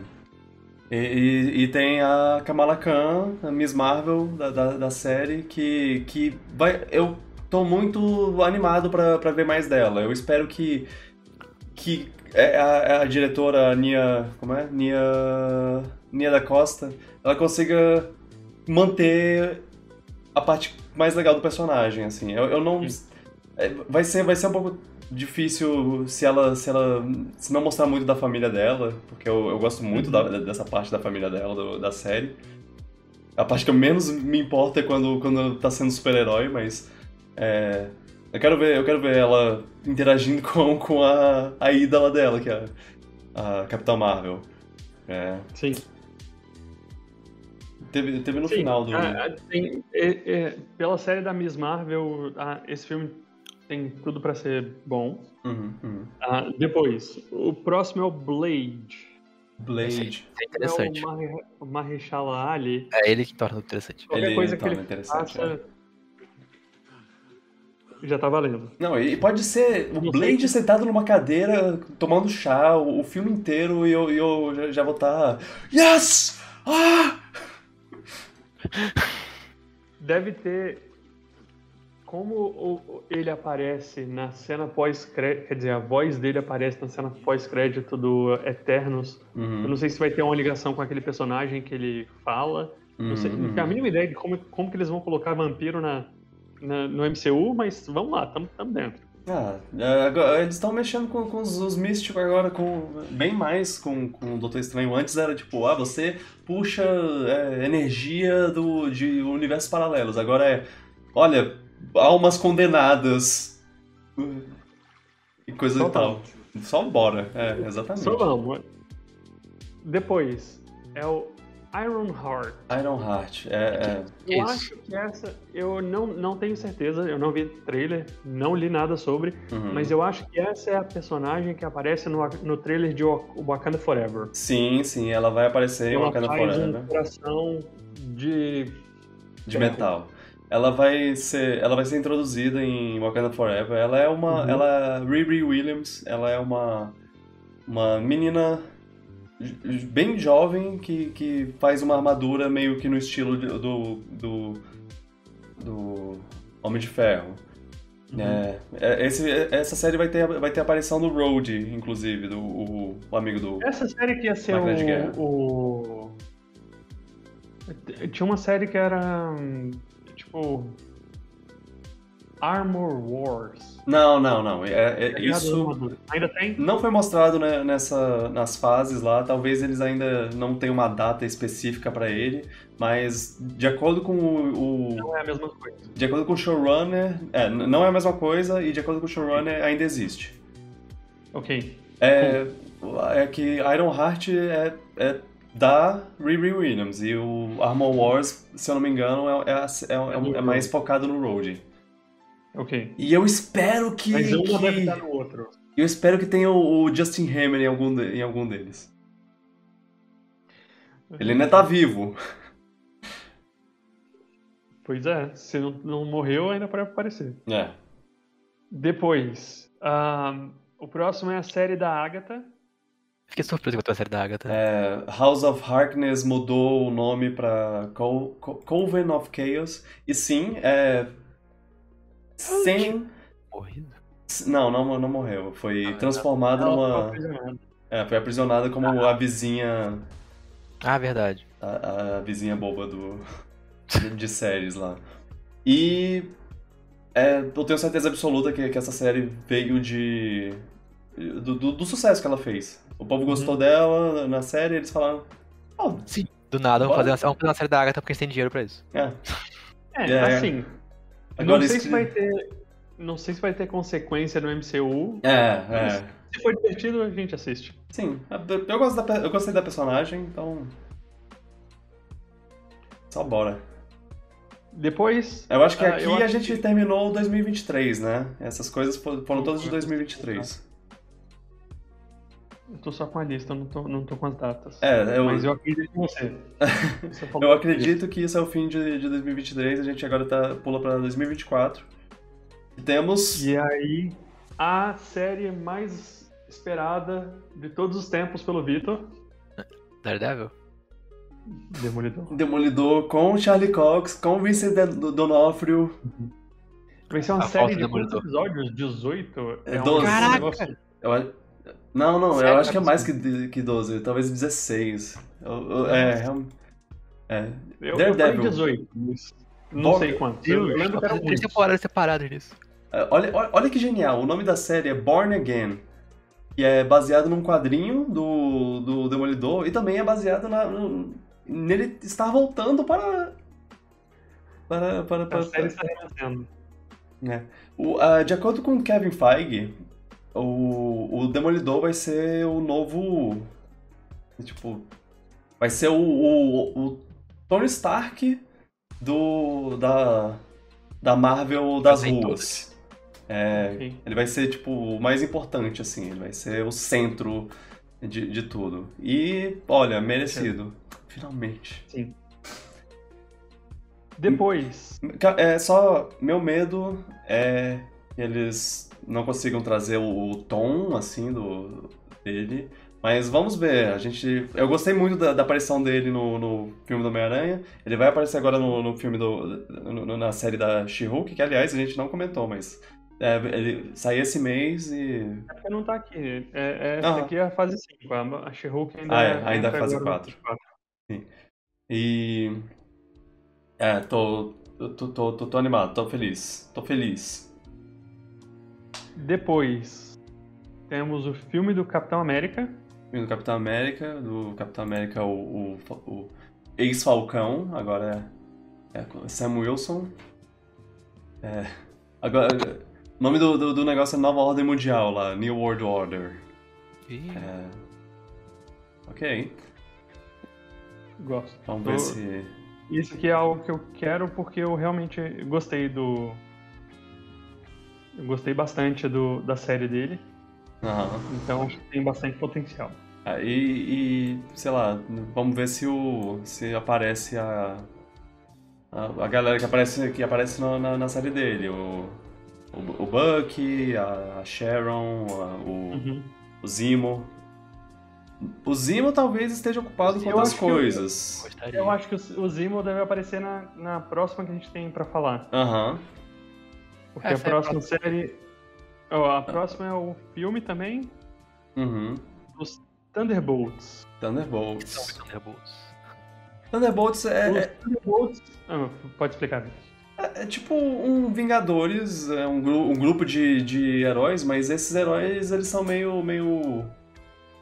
E, e, e tem a Kamala Khan, a Miss Marvel da, da, da série, que, que vai. Eu tô muito animado pra, pra ver mais dela. Eu espero que. que é a, a diretora Nia. Como é? Nia. Nia da Costa. Ela consiga manter a parte mais legal do personagem, assim. Eu, eu não. é, vai, ser, vai ser um pouco difícil se ela, se ela se não mostrar muito da família dela, porque eu, eu gosto muito da- dessa parte da família dela, do- da série. A parte que eu menos me importa é quando, quando tá sendo super-herói, mas é, eu quero ver, eu quero ver ela interagindo [LAUGHS] com, com a, a ídola dela, que é a, a Capitã Marvel. É, Sim. teve, teve no Sim, final do. ah, ah, tem- é- é, pela série da Miss Marvel, esse filme tem tudo pra ser bom. Uhum, uhum. Ah, depois, o próximo é o Blade. Blade. Isso é interessante. É o Mahershala Ali. É ele que torna interessante. Qualquer Ele coisa que torna ele interessante, faça, já tá valendo. Não, e pode ser o Blade sentado numa cadeira, tomando chá, o, o filme inteiro, e eu, e eu já, já vou estar. Yes! Ah! Deve ter. Como ele aparece na cena pós-crédito, quer dizer, a voz dele aparece na cena pós-crédito do Eternos. Eu Uhum, não sei se vai ter uma ligação com aquele personagem que ele fala. Não, sei, uhum, não tenho a mínima ideia de como, como que eles vão colocar vampiro na, na- no MCU, mas vamos lá, estamos dentro. Ah, é, agora- eles estão mexendo com, com os, os místicos agora, com bem mais com, com o Doutor Estranho. Antes era tipo, ah, você puxa é, energia do, de universos paralelos. Agora é, olha, almas condenadas. E coisa Só e tal. Só bora, é, exatamente. Só vamos. Depois, é o Iron Heart. Iron Heart, é, é, Eu Isso. acho que essa, eu não, não tenho certeza, eu não vi trailer, não li nada sobre, uhum. mas eu acho que essa é a personagem que aparece no, no trailer de Wak- Wakanda Forever. Sim, sim, ela vai aparecer em Ela Wakanda faz Forever, um coração de... de metal. Ela vai ser, ela vai ser introduzida em Wakanda Forever. Ela é uma, Uhum. ela Riri Williams, ela é uma uma menina bem jovem que, que faz uma armadura meio que no estilo do do, do Homem de Ferro. Uhum. É, é, esse, essa série vai ter, vai ter a aparição do Rhodey, inclusive, do o, o amigo do. Essa série que ia ser o, o... Tinha uma série que era, hum, tipo... Armor Wars. Não, não, não. É, é- Tá isso. Ainda tem? não foi mostrado né, nessa, nas fases lá. Talvez eles ainda não tenham uma data específica pra ele, mas de acordo com o, o- Não é a mesma coisa. de acordo com o showrunner, é, não é a mesma coisa e de acordo com o showrunner ainda existe. Ok. É, é que Iron Heart é, é da Riri Williams e o Armor Wars, se eu não me engano, é, é, é- é- é mais focado no Rhodey. Ok. E eu espero que, Mas um que- deve estar no outro. eu espero que tenha o, o Justin Hammer em algum, de- em algum deles. Ele ainda tá vivo. Pois é, se não, não morreu, ainda pode aparecer. É. Depois, ahn, o próximo é a série da Agatha. Fiquei surpreso com a série da Agatha. É, House of Harkness mudou o nome pra Co- Co- Coven of Chaos. E sim, é. Sem. Morrido. Não, não, não morreu. Foi Ah, transformada Ela foi numa. aprisionada. É, foi aprisionada como a vizinha. Ah, verdade. A, a vizinha boba do. de séries lá. E. é, eu tenho certeza absoluta que, que essa série veio de. Do, do- do sucesso que ela fez. O povo gostou dela na série, eles falaram. "Oh, Do nada, vamos fazer, uma, vamos fazer uma série da Agatha porque gente tem dinheiro pra isso. é. É, É. assim, Agora não sei se vai ter. Não sei se vai ter consequência no MCU. É, é. Se for divertido, a gente assiste. Sim, eu, gosto da, eu gostei da personagem, então. Só bora. Depois. Eu acho que Ah, aqui a gente que- terminou 2023, né? Essas coisas fo- foram todas de 2023. Eu tô só com a lista, eu não tô, não tô com as datas. É, eu, Mas eu acredito em você. [LAUGHS] Você eu acredito que isso é o fim de, de 2023, a gente agora tá, pula pra 2024. E temos. E aí, a série mais esperada de todos os tempos pelo Vitor. Daredevil? Demolidor. Demolidor com Charlie Cox, com Vincent D'Onofrio. Vai ser uma A série de quantos episódios? 18? É um 12. Caraca! negócio- Eu não, não, eu Sério? acho que é mais que, que 12, talvez 16. Eu- eu- é, real- é. Eu, eu Daredevil. falei 18, mas não Bom, sei quantos. Eu, eu lembro que era Três muitos. temporadas separadas disso. Olha, olha, olha que genial, o nome da série é Born Again. E é baseado num quadrinho do, do Demolidor e também é baseado na, no, nele estar voltando para. Para. para, para, A série está renascendo. É. O, uh, de acordo com Kevin Feige, o, o Demolidor vai ser o novo. Tipo. Vai ser o, o, o Tony Stark do. da. da Marvel das Fazer em ruas. É, Ok. ele vai ser, tipo, o mais importante, assim. Ele vai ser o centro de, de tudo. E, olha, merecido. Finalmente. Sim. Depois, É só. Meu medo é que eles não consigam trazer o, o tom, assim, do, dele. Mas vamos ver. A gente. Eu gostei muito da, da aparição dele no, no filme do Homem-Aranha. Ele vai aparecer agora no, no filme do. no- na série da She-Hulk, que aliás a gente não comentou, mas. é, ele sai esse mês e. Porque não tá aqui. É, é, essa aqui é a fase 5. A, a She-Hulk ainda Ah, é, é, ainda é entra fase agora no quatro. quatro. E. É, tô. Tô, tô, tô, tô animado, tô feliz. Tô feliz. Depois, temos o filme do Capitão América. Filme do Capitão América, do Capitão América, o, o, o ex-Falcão, agora é, é Sam Wilson. É, agora, o nome do, do, do negócio é Nova Ordem Mundial lá, New World Order. É, ok, Gosto. vamos ver se... Isso aqui é algo que eu quero porque eu realmente gostei do. Eu gostei bastante do, da série dele, Aham. então acho que tem bastante potencial. Ah, e, e, sei lá, vamos ver se o se aparece a a, a galera que aparece que aparece na, na, na série dele, o, o, o Bucky, a, a Sharon, a- o, Uhum. o Zimo. O Zimo talvez esteja ocupado com Eu outras eu- coisas. gostaria. Eu acho que o, o Zimo deve aparecer na, na próxima que a gente tem pra falar. Aham. Porque Essa a é a próxima série. Ó, a próxima é o filme também Uhum. dos Thunderbolts. Thunderbolts. São os Thunderbolts. Thunderbolts é, Os é, Thunderbolts. Ah, pode explicar, Vitor. é tipo um Vingadores, é um, gru- um grupo de, de heróis, mas esses heróis eles são meio. meio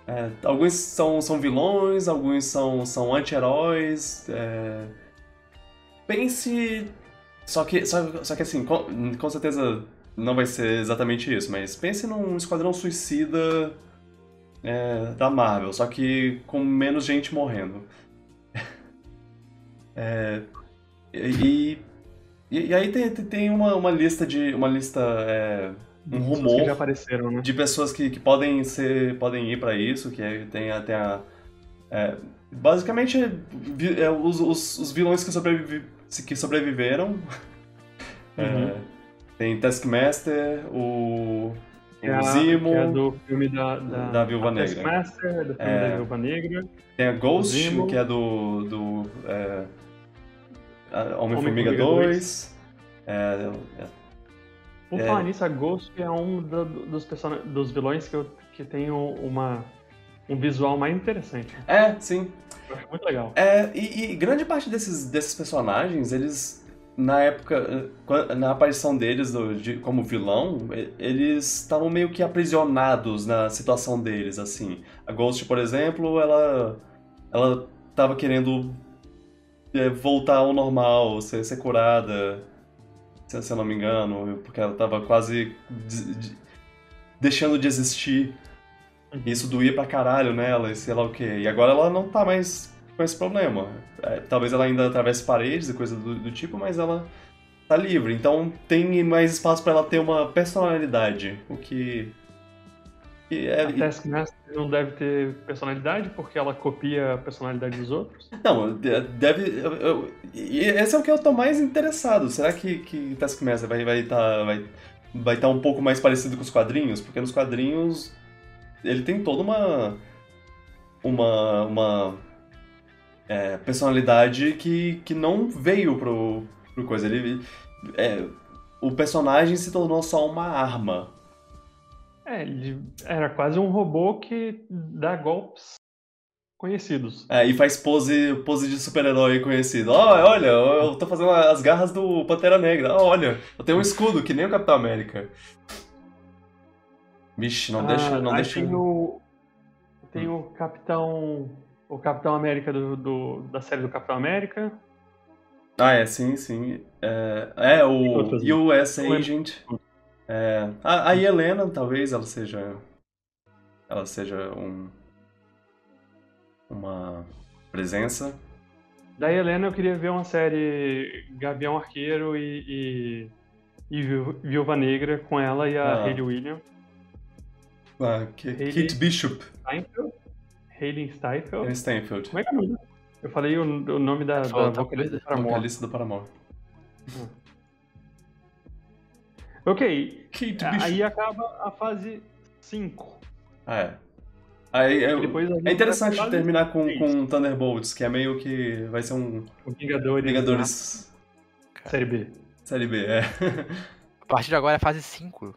é, alguns são, são vilões, alguns são, são anti-heróis. é. Pense. Só que, só, só que assim, com, com certeza não vai ser exatamente isso, mas pense num esquadrão suicida é, da Marvel, só que com menos gente morrendo. [LAUGHS] É, e, e, e aí tem, tem uma, uma lista de. uma lista. é, um rumor né? de pessoas que, que podem ser podem ir pra isso que tem a, tem a é, basicamente é, os, os, os vilões que, sobrevivi, que sobreviveram É, Uhum. tem Taskmaster o, Que é, o Zimo que é do filme da, da, Da Viúva Negra. Taskmaster, do filme É. da Viúva Negra. tem a Ghost Zimo. que é do do é, Homem-Formiga Homem-Formiga 2 é, é, Por É. falar nisso, a Ghost é um do- dos, person... dos vilões que, eu, que tem um- uma, um visual mais interessante. é, sim Eu acho muito legal. É, e, e grande parte desses, desses personagens, eles, na época, na aparição deles do- de- como vilão, eles estavam meio que aprisionados na situação deles, assim. A Ghost, por exemplo, ela, ela tava querendo eh, voltar ao normal, ser, ser curada, se, se eu não me engano, porque ela tava quase de- de- deixando de existir. E isso doía pra caralho nela, e sei lá o quê. E agora ela não tá mais com esse problema. É, talvez ela ainda atravesse paredes e coisas do, do tipo, mas ela tá livre. Então tem mais espaço pra ela ter uma personalidade. O que. que é, A Taskmaster não deve ter personalidade porque ela copia a personalidade dos outros. Não, de- deve. eu- eu- esse é o que eu tô mais interessado. Será que, que Taskmaster vai estar vai tá, vai, vai tá um pouco mais parecido com os quadrinhos? Porque nos quadrinhos ele tem toda uma. Uma. uma é, personalidade que, que não veio pro, pro coisa. Ele. é, o personagem se tornou só uma arma. É, ele era quase um robô que dá golpes conhecidos. É, e faz pose, pose de super-herói conhecido. Ó, olha, eu tô fazendo as garras do Pantera Negra. Ó, olha, eu tenho um escudo, que nem o Capitão América. Vixe, não Ah, deixa. Não deixa... Tem o, tem o Capitão. O Capitão América do, do- da série do Capitão América. Ah, é, sim, sim. É, é o outras, né? US lembro. Agent. É, a, a Helena, talvez ela seja. Ela seja um. Uma presença. Da Helena eu queria ver uma série Gavião Arqueiro e, e, e Viú- Viúva Negra com ela e a Ah. Hayley Williams. Ah, Kate Bishop. Steinfeld? Hayley Steinfeld? Em Stanfield. Como é que é o nome? Eu falei o, o nome da, Falou da vocalista do Paramore. Vocalista do Paramore. Ok, Kate Bishop. aí acaba a fase 5. Ah, é. Aí, é, é interessante terminar com, seis. com Thunderbolts, que é meio que. Vai ser um O Vingadores. Vingadores na Série B. Série B, é. A partir de agora é fase 5.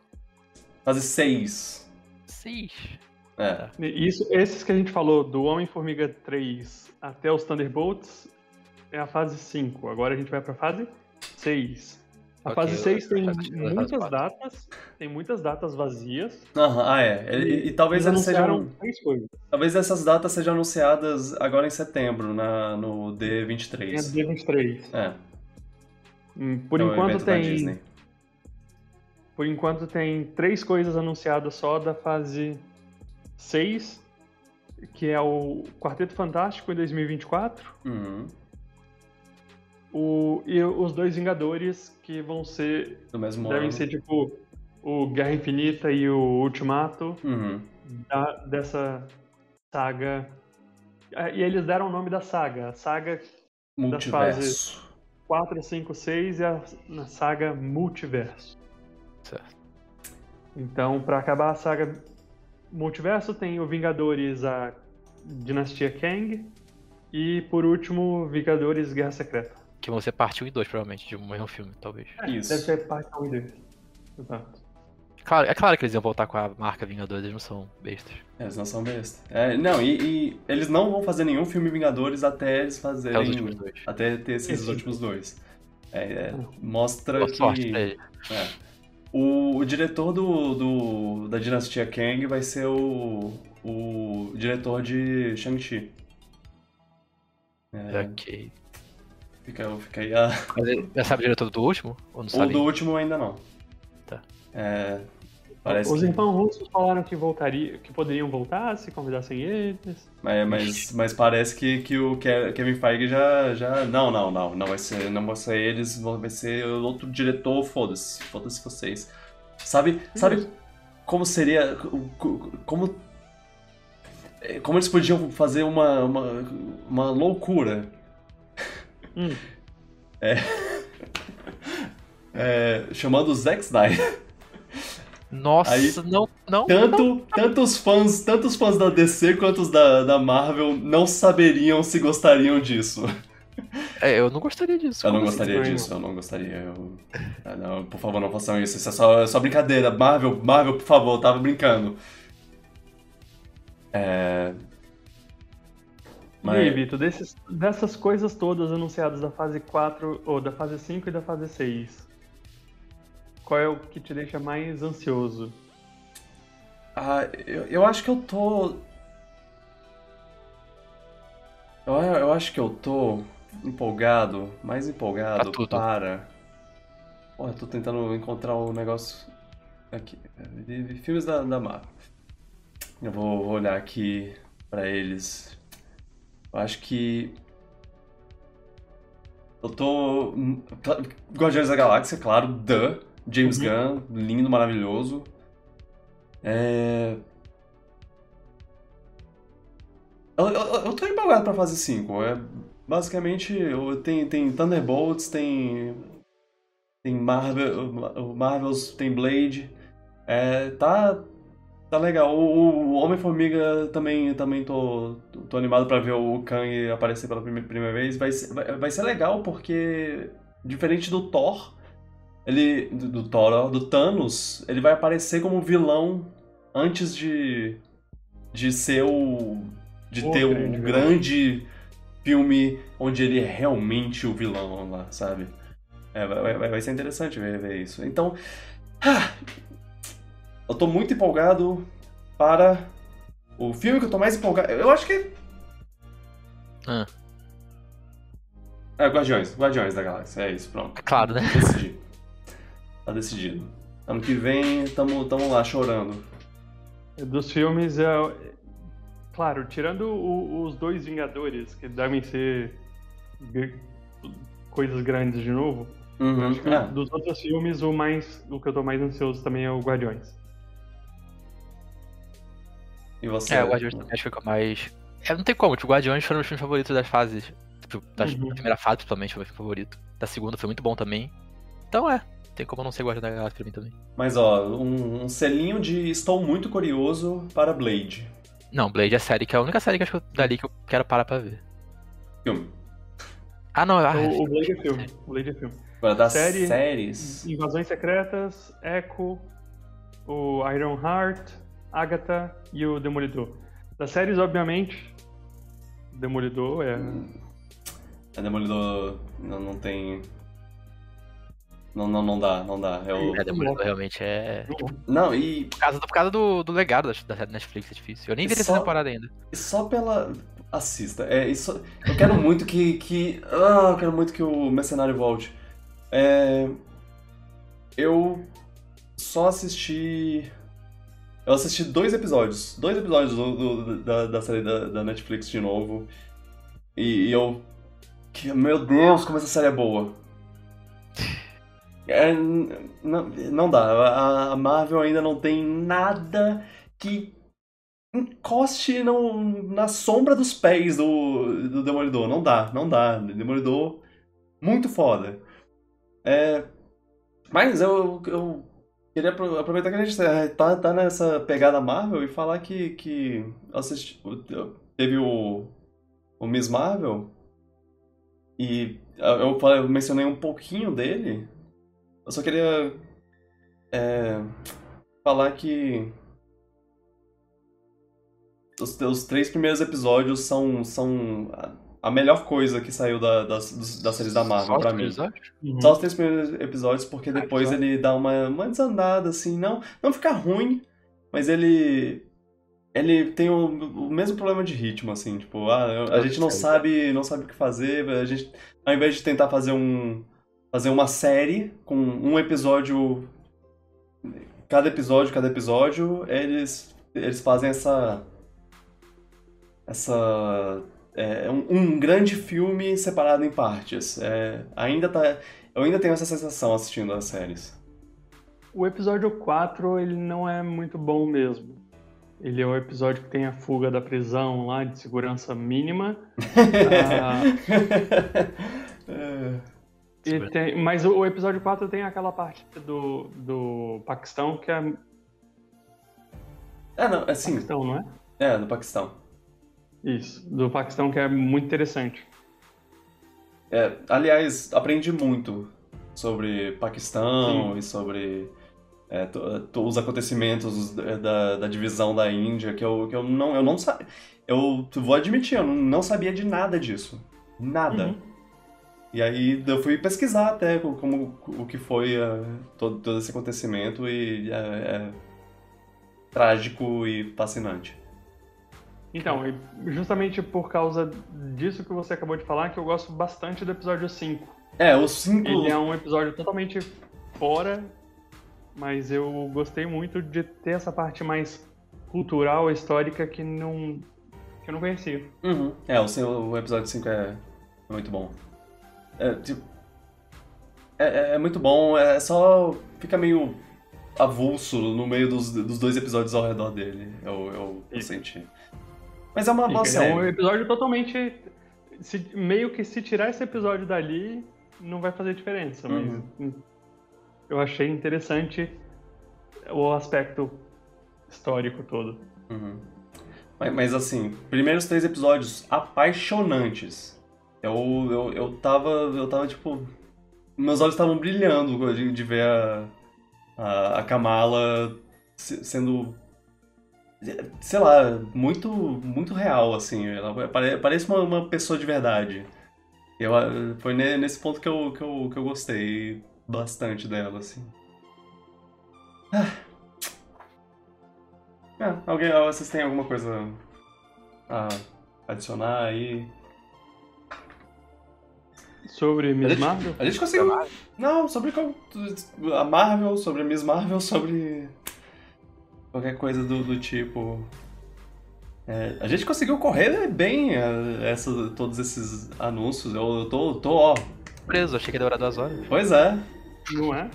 Fase 6. 6. É. Isso, esses que a gente falou, do Homem-Formiga 3 até os Thunderbolts, é a fase 5. Agora a gente vai pra fase 6. A Ok, fase eu- 6 tem muitas datas, tem muitas datas vazias. Aham, ah, é. E, e- e talvez Eles sejam. três coisas. Talvez essas datas sejam anunciadas agora em setembro, na, no Tem a D23. D23. É. Hum, Por é enquanto tem. Por enquanto tem três coisas anunciadas só da fase 6, que é o Quarteto Fantástico em 2024, Uhum. o, e os dois Vingadores, que vão ser. Do mesmo devem ano. ser tipo o Guerra Infinita e o Ultimato Uhum. da- dessa saga. Ah, E eles deram o nome da saga, a saga Multiverso. 4, 5, 6 e a saga Multiverso. Certo. Então, pra acabar a saga Multiverso, tem o Vingadores, a Dinastia Kang. E, por último, Vingadores Guerra Secreta. Que vão ser parte 1 e 2, provavelmente, de um mesmo filme, talvez. Isso. Deve ser parte 1 e 2. Exato. Claro, é claro que eles iam voltar com a marca Vingadores, eles não são bestas. É, eles não são besta. É, não, e, e eles não vão fazer nenhum filme Vingadores até eles fazerem. Até os últimos dois. até ter esses Esse. últimos dois. É, é, mostra Boa que. sorte pra ele. É. O, o diretor do, do- da dinastia Kang vai ser o, o diretor de Shang-Chi. É, Ok. fica, fica aí a... Mas ele já sabe o diretor do último? Ou não O sabe? do último ainda não. Tá. É, parece Os que... irmãos russos falaram que voltaria, que poderiam voltar se convidassem eles. Mas, mas, mas parece que, que o Ke- Kevin Feige já, já. Não, não, não. Não vai ser, não vai ser eles, vai ser outro diretor, foda-se. Foda-se vocês. Sabe, sabe como seria. co- Como. é, Como eles podiam fazer uma, uma, uma loucura? Hum. É, [LAUGHS] chamando o Zack Snyder. Nossa, Aí- não, não. Tanto, tanto os fãs, tanto os fãs da DC quanto os da, da Marvel não saberiam se gostariam disso. É, eu não gostaria disso. Eu não assim? gostaria estranho. disso, eu não gostaria. Eu... Ah, não, por favor, não façam isso. Isso é só, é só brincadeira. Marvel, Marvel, por favor, eu tava brincando. É. E aí, Mas. Vitor, desses, dessas coisas todas anunciadas da fase 4, ou da fase 5 e da fase 6, qual é o que te deixa mais ansioso? Ah, eu, eu acho que eu tô. Eu, eu acho que eu tô empolgado, mais empolgado tudo. para. Pô, eu tô tentando encontrar o negócio aqui. Filmes da, da Marvel. Eu vou, vou olhar aqui pra eles. Eu acho que. Eu tô. cla- Guardiões da Galáxia, claro, The. James Gunn, lindo, maravilhoso. É. Eu, eu, eu tô empolgado pra fase 5. É, basicamente, tem, tem Thunderbolts, tem. Tem Marvel, Marvels, tem Blade. É, tá. Tá legal. O, o Homem-Formiga também, também tô, tô animado pra ver o Kang aparecer pela prime- primeira vez. Vai ser, vai, vai ser legal porque, diferente do Thor, ele. Do, do Thor, ó, do Thanos, ele vai aparecer como vilão antes de. de ser o. de ter um grande vilão. grande filme onde ele é realmente o vilão lá, sabe? É, vai, vai- vai ser interessante ver, ver isso. Então, [SIGHS] ah, eu tô muito empolgado para o filme que eu tô mais empolgado. Eu acho que. Ah. É, Guardiões, Guardiões da Galáxia, é isso, pronto. É claro, né? Decidi. Tá decidido. Ano que vem, tamo, tamo lá chorando. Dos filmes, é... claro, tirando o- os dois Vingadores, que devem ser coisas grandes de novo, Uhum. acho que É, dos outros filmes, o, mais, o que eu tô mais ansioso também é o Guardiões. e você? É, o Guardiões também acho que foi o que eu mais. É, não tem como, tipo, o Guardiões foram os filmes favoritos das fases. Tipo, da Uhum. primeira fase, principalmente, foi o meu filme favorito. Da segunda foi muito bom também. Então é, tem como não ser Guardião da Galáxia pra mim também. Mas ó, um, um selinho de estou muito curioso para Blade. Não, Blade é a série que é a única série que acho que dali que eu quero parar pra ver. Filme. Ah, não, ah, o, o Blade é filme. O Blade é filme. Agora das Série- séries. Invasões Secretas, Echo, o Iron Heart, Agatha e o Demolidor. Das séries, obviamente, Demolidor é. A Demolidor não, não tem. Não, não, não dá, não dá. É o... é, Demolidor realmente é. Não, e Por causa, por causa do, do legado da, da Netflix, é difícil. Eu nem vi essa Só- temporada ainda. e só pela. Assista. É, isso... Eu quero muito que. que... Ah, eu quero muito que o Mercenário volte. É... Eu só assisti. Eu assisti dois episódios. Dois episódios do, do- da, da série da, da Netflix de novo. E, e eu. que- Meu Deus, como essa série é boa. É, não, não dá. A- A Marvel ainda não tem nada que encoste no- na sombra dos pés do, do Demolidor. Não dá, não dá. Demolidor, muito foda. É, mas eu, eu queria apro- aproveitar que a gente eh, tá, tá nessa pegada Marvel e falar que, que assisti, teve o, o Miss Marvel e eu, falei- eu mencionei um pouquinho dele. Eu só queria é, falar que os, os três primeiros episódios são, são a- a melhor coisa que saiu da, das, dos- das séries da Marvel Só os pra mim. episódios? Uhum. Só os três primeiros episódios, porque depois ele dá uma, uma desandada, assim, não, não fica ruim, mas ele. Ele tem o, o mesmo problema de ritmo, assim, tipo, ah, a gente não sabe, não sabe o que fazer, a gente, ao invés de tentar fazer um. Fazer uma série com um episódio. Cada episódio, cada episódio, eles, eles fazem essa. Essa. É um, um grande filme separado em partes. É, ainda tá. Eu ainda tenho essa sensação assistindo as séries. O episódio 4, ele não é muito bom mesmo. Ele é o episódio que tem a fuga da prisão lá, de segurança mínima. [LAUGHS] Ah, É, tem- mas o, o episódio 4 tem aquela parte do, do Paquistão, que é é, não, assim, Paquistão, não é? é, do Paquistão. Isso, do Paquistão, que é muito interessante. É, aliás, aprendi muito sobre Paquistão e sobre é, os acontecimentos da, da divisão da Índia, que eu, que eu não, eu não sabia. Eu vou admitir, eu não, não sabia de nada disso. Nada. Uhum. E aí eu fui pesquisar até co- como o que foi é, todo, todo esse acontecimento e é, é trágico e fascinante. Então, justamente por causa disso que você acabou de falar, que eu gosto bastante do episódio 5. É, os cinco. Ele é um episódio totalmente fora, mas eu gostei muito de ter essa parte mais cultural, histórica, que não que eu não conhecia. Uhum. É, o, o episódio 5 é muito bom. É, tipo, é, é- é muito bom, é só fica meio avulso no meio dos, dos dois episódios ao redor dele, eu, eu, eu Isso. senti. Mas é uma boa Fica- é um série. episódio totalmente. se- meio que se tirar esse episódio dali, não vai fazer diferença, mas Uhum. hum, eu achei interessante o aspecto histórico todo. Uhum. Mas, mas, assim, primeiros três episódios apaixonantes. Eu, eu, eu tava. Eu tava tipo. Meus olhos estavam brilhando de, de ver a, a, a Kamala se- sendo sei lá, muito, muito real, assim. Ela pare- parece uma, uma pessoa de verdade. Eu, foi ne- nesse ponto que eu, que, eu, que eu gostei bastante dela, assim. Ah. Ah, alguém, vocês têm alguma coisa a adicionar aí? Sobre A Miss gente, Marvel? a gente conseguiu. Não, sobre a Marvel, sobre a Miss Marvel, sobre qualquer coisa do, do tipo. É, a gente conseguiu correr bem é, essa, todos esses anúncios. Eu, eu tô, tô, ó. Surpreso, achei que ia demorar duas horas. Pois é. Não é?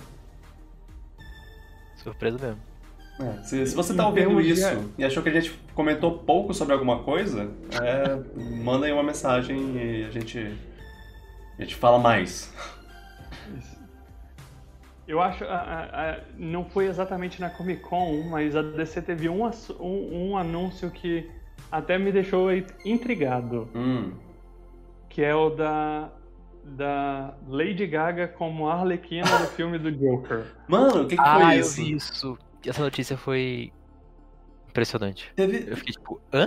Surpreso mesmo. É, se, se você tá ouvindo de- isso e achou que a gente comentou pouco sobre alguma coisa, é, manda aí uma mensagem e a gente, a gente fala mais. Eu acho, a- a- a- não foi exatamente na Comic Con, mas a DC teve um, um, um anúncio que até me deixou intrigado, Hum. que é o da, da Lady Gaga como Arlequina do filme do Joker. Mano, o que, que ah, foi eu isso? vi isso. Essa notícia foi impressionante. Teve, Eu fiquei tipo, hã?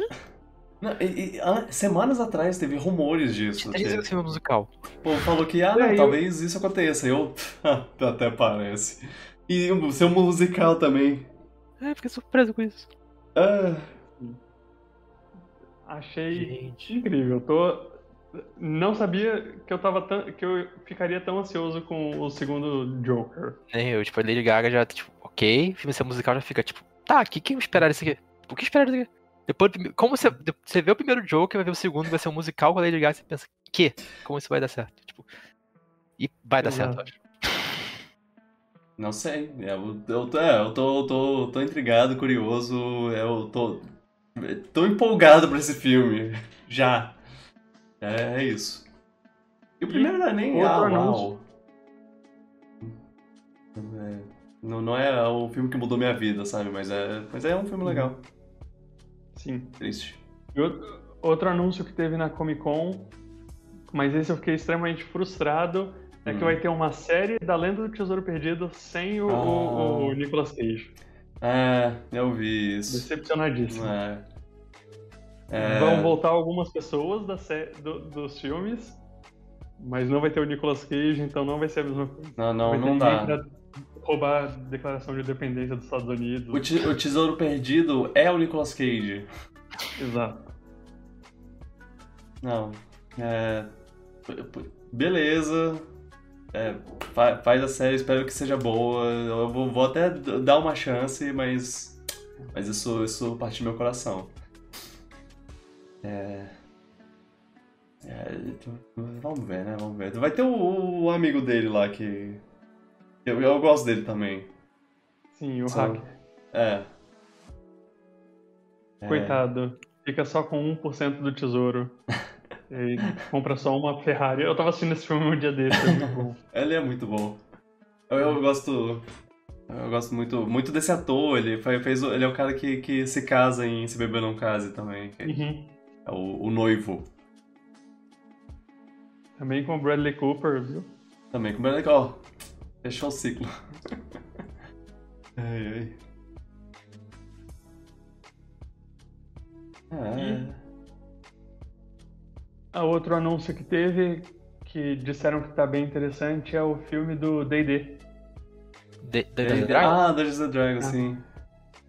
Não, e- e, ah, semanas atrás teve rumores disso. Tem que filme musical. o povo falou que, ah, É, não, talvez isso aconteça. Eu, [LAUGHS] até parece. E o seu musical também. É, fiquei surpreso com isso. Ah, Achei Gente. incrível. Tô, não sabia que eu tava tão, que eu ficaria tão ansioso com o segundo Joker. Nem eu, tipo, a Lady Gaga já, tipo, ok, filme ser musical já fica, tipo, tá, o que, que esperar disso aqui? O que esperar disso aqui? Depois, como você, você vê o primeiro Joker, vai ver o segundo, vai ser um musical com a Lady Gaga, você pensa, que? Como isso vai dar certo? Tipo, e vai dar certo, eu acho. não sei. Eu, eu, tô- é, eu tô, eu tô, tô intrigado, curioso. Eu tô, tô empolgado pra esse filme. [LAUGHS] Já. É, é isso. E o primeiro não é nem. outro Ah, uau. É, não, não é o filme que mudou minha vida, sabe? Mas é, mas é um filme legal. Sim. Triste. E outro, outro anúncio que teve na Comic Con, mas esse eu fiquei extremamente frustrado, é que Hum. vai ter uma série da Lenda do Tesouro Perdido sem o, o- o Ah. Nicolas Cage. É, eu vi isso. Decepcionadíssimo. É. É, Vão voltar algumas pessoas da sé- do- dos filmes, mas não vai ter o Nicolas Cage, então não vai ser a mesma coisa. Não, não, não dá. Roubar a declaração de independência dos Estados Unidos. O, te- o Tesouro Perdido é o Nicolas Cage. Exato. Não. É. Beleza. É, fa- faz a série, espero que seja boa. Eu vou, vou até dar uma chance, mas. Mas isso, isso parte do meu coração. É. É, vamos ver, né? Vamos ver. Vai ter o, o amigo dele lá que. Eu, eu gosto dele também. Sim, o Só- hacker. É. É. Coitado. Fica só com 1% do tesouro. [LAUGHS] e compra só uma Ferrari. Eu tava assistindo esse filme um dia desse, é muito bom. [LAUGHS] Ele é muito bom. Eu, eu gosto. Eu gosto muito, muito desse ator. Ele fez, o- ele é o cara que, que se casa em Se Beber Não Case também. Uhum. É o, o noivo. Também com o Bradley Cooper, viu? Também, como é legal. Fechou o ciclo. [LAUGHS] ai, ai. É. A outro anúncio que teve, que disseram que tá bem interessante, é o filme do D&D. Dungeons Dragons? Ah, Dungeons and Dragons, Ah. sim.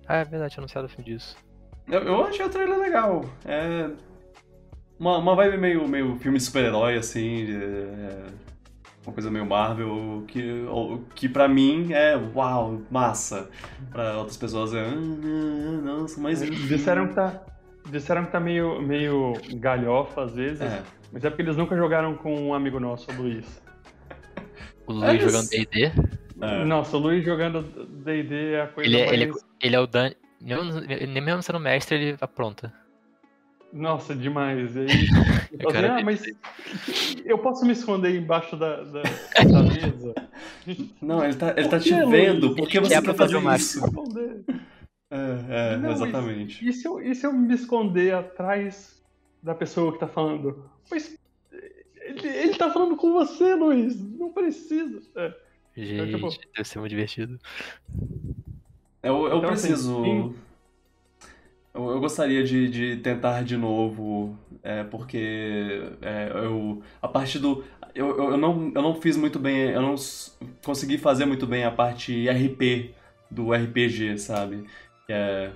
Ah, é verdade, anunciado o filme disso. Eu, eu achei o trailer legal. É. Uma, uma vibe meio, meio filme de super-herói, assim. de- é, uma coisa meio Marvel, que, que pra mim é uau, massa. Pra outras pessoas é. "Ah, não, Nossa, mas. enfim." Disseram que tá, disseram que tá meio, meio galhofa às vezes, É. mas é porque eles nunca jogaram com um amigo nosso, o Luiz. O É, Luiz mas- jogando D&D. É. Nossa, o Luiz jogando D&D é a coisa Ele, é- mais... ele, ele é o Dan... Nem nem mesmo sendo mestre, ele apronta. Nossa, demais. E aí, [LAUGHS] eu assim, ah, mas [LAUGHS] eu posso me esconder embaixo da, da, da [LAUGHS] mesa? Não, ele tá, ele tá Por te que, vendo, por que você quer quer fazer fazer o máximo. isso? Esconder. É, é, Não, exatamente. E se, eu, e se eu me esconder atrás da pessoa que tá falando? Mas ele, ele tá falando com você, Luiz. Não precisa. É. Gente, tipo- deve ser muito divertido. Eu, eu Então, assim, preciso. em- eu, eu gostaria de, de tentar de novo, é, porque é, eu, a parte do. Eu, eu, não, eu não fiz muito bem, eu não consegui fazer muito bem a parte RP do RPG, sabe? Que é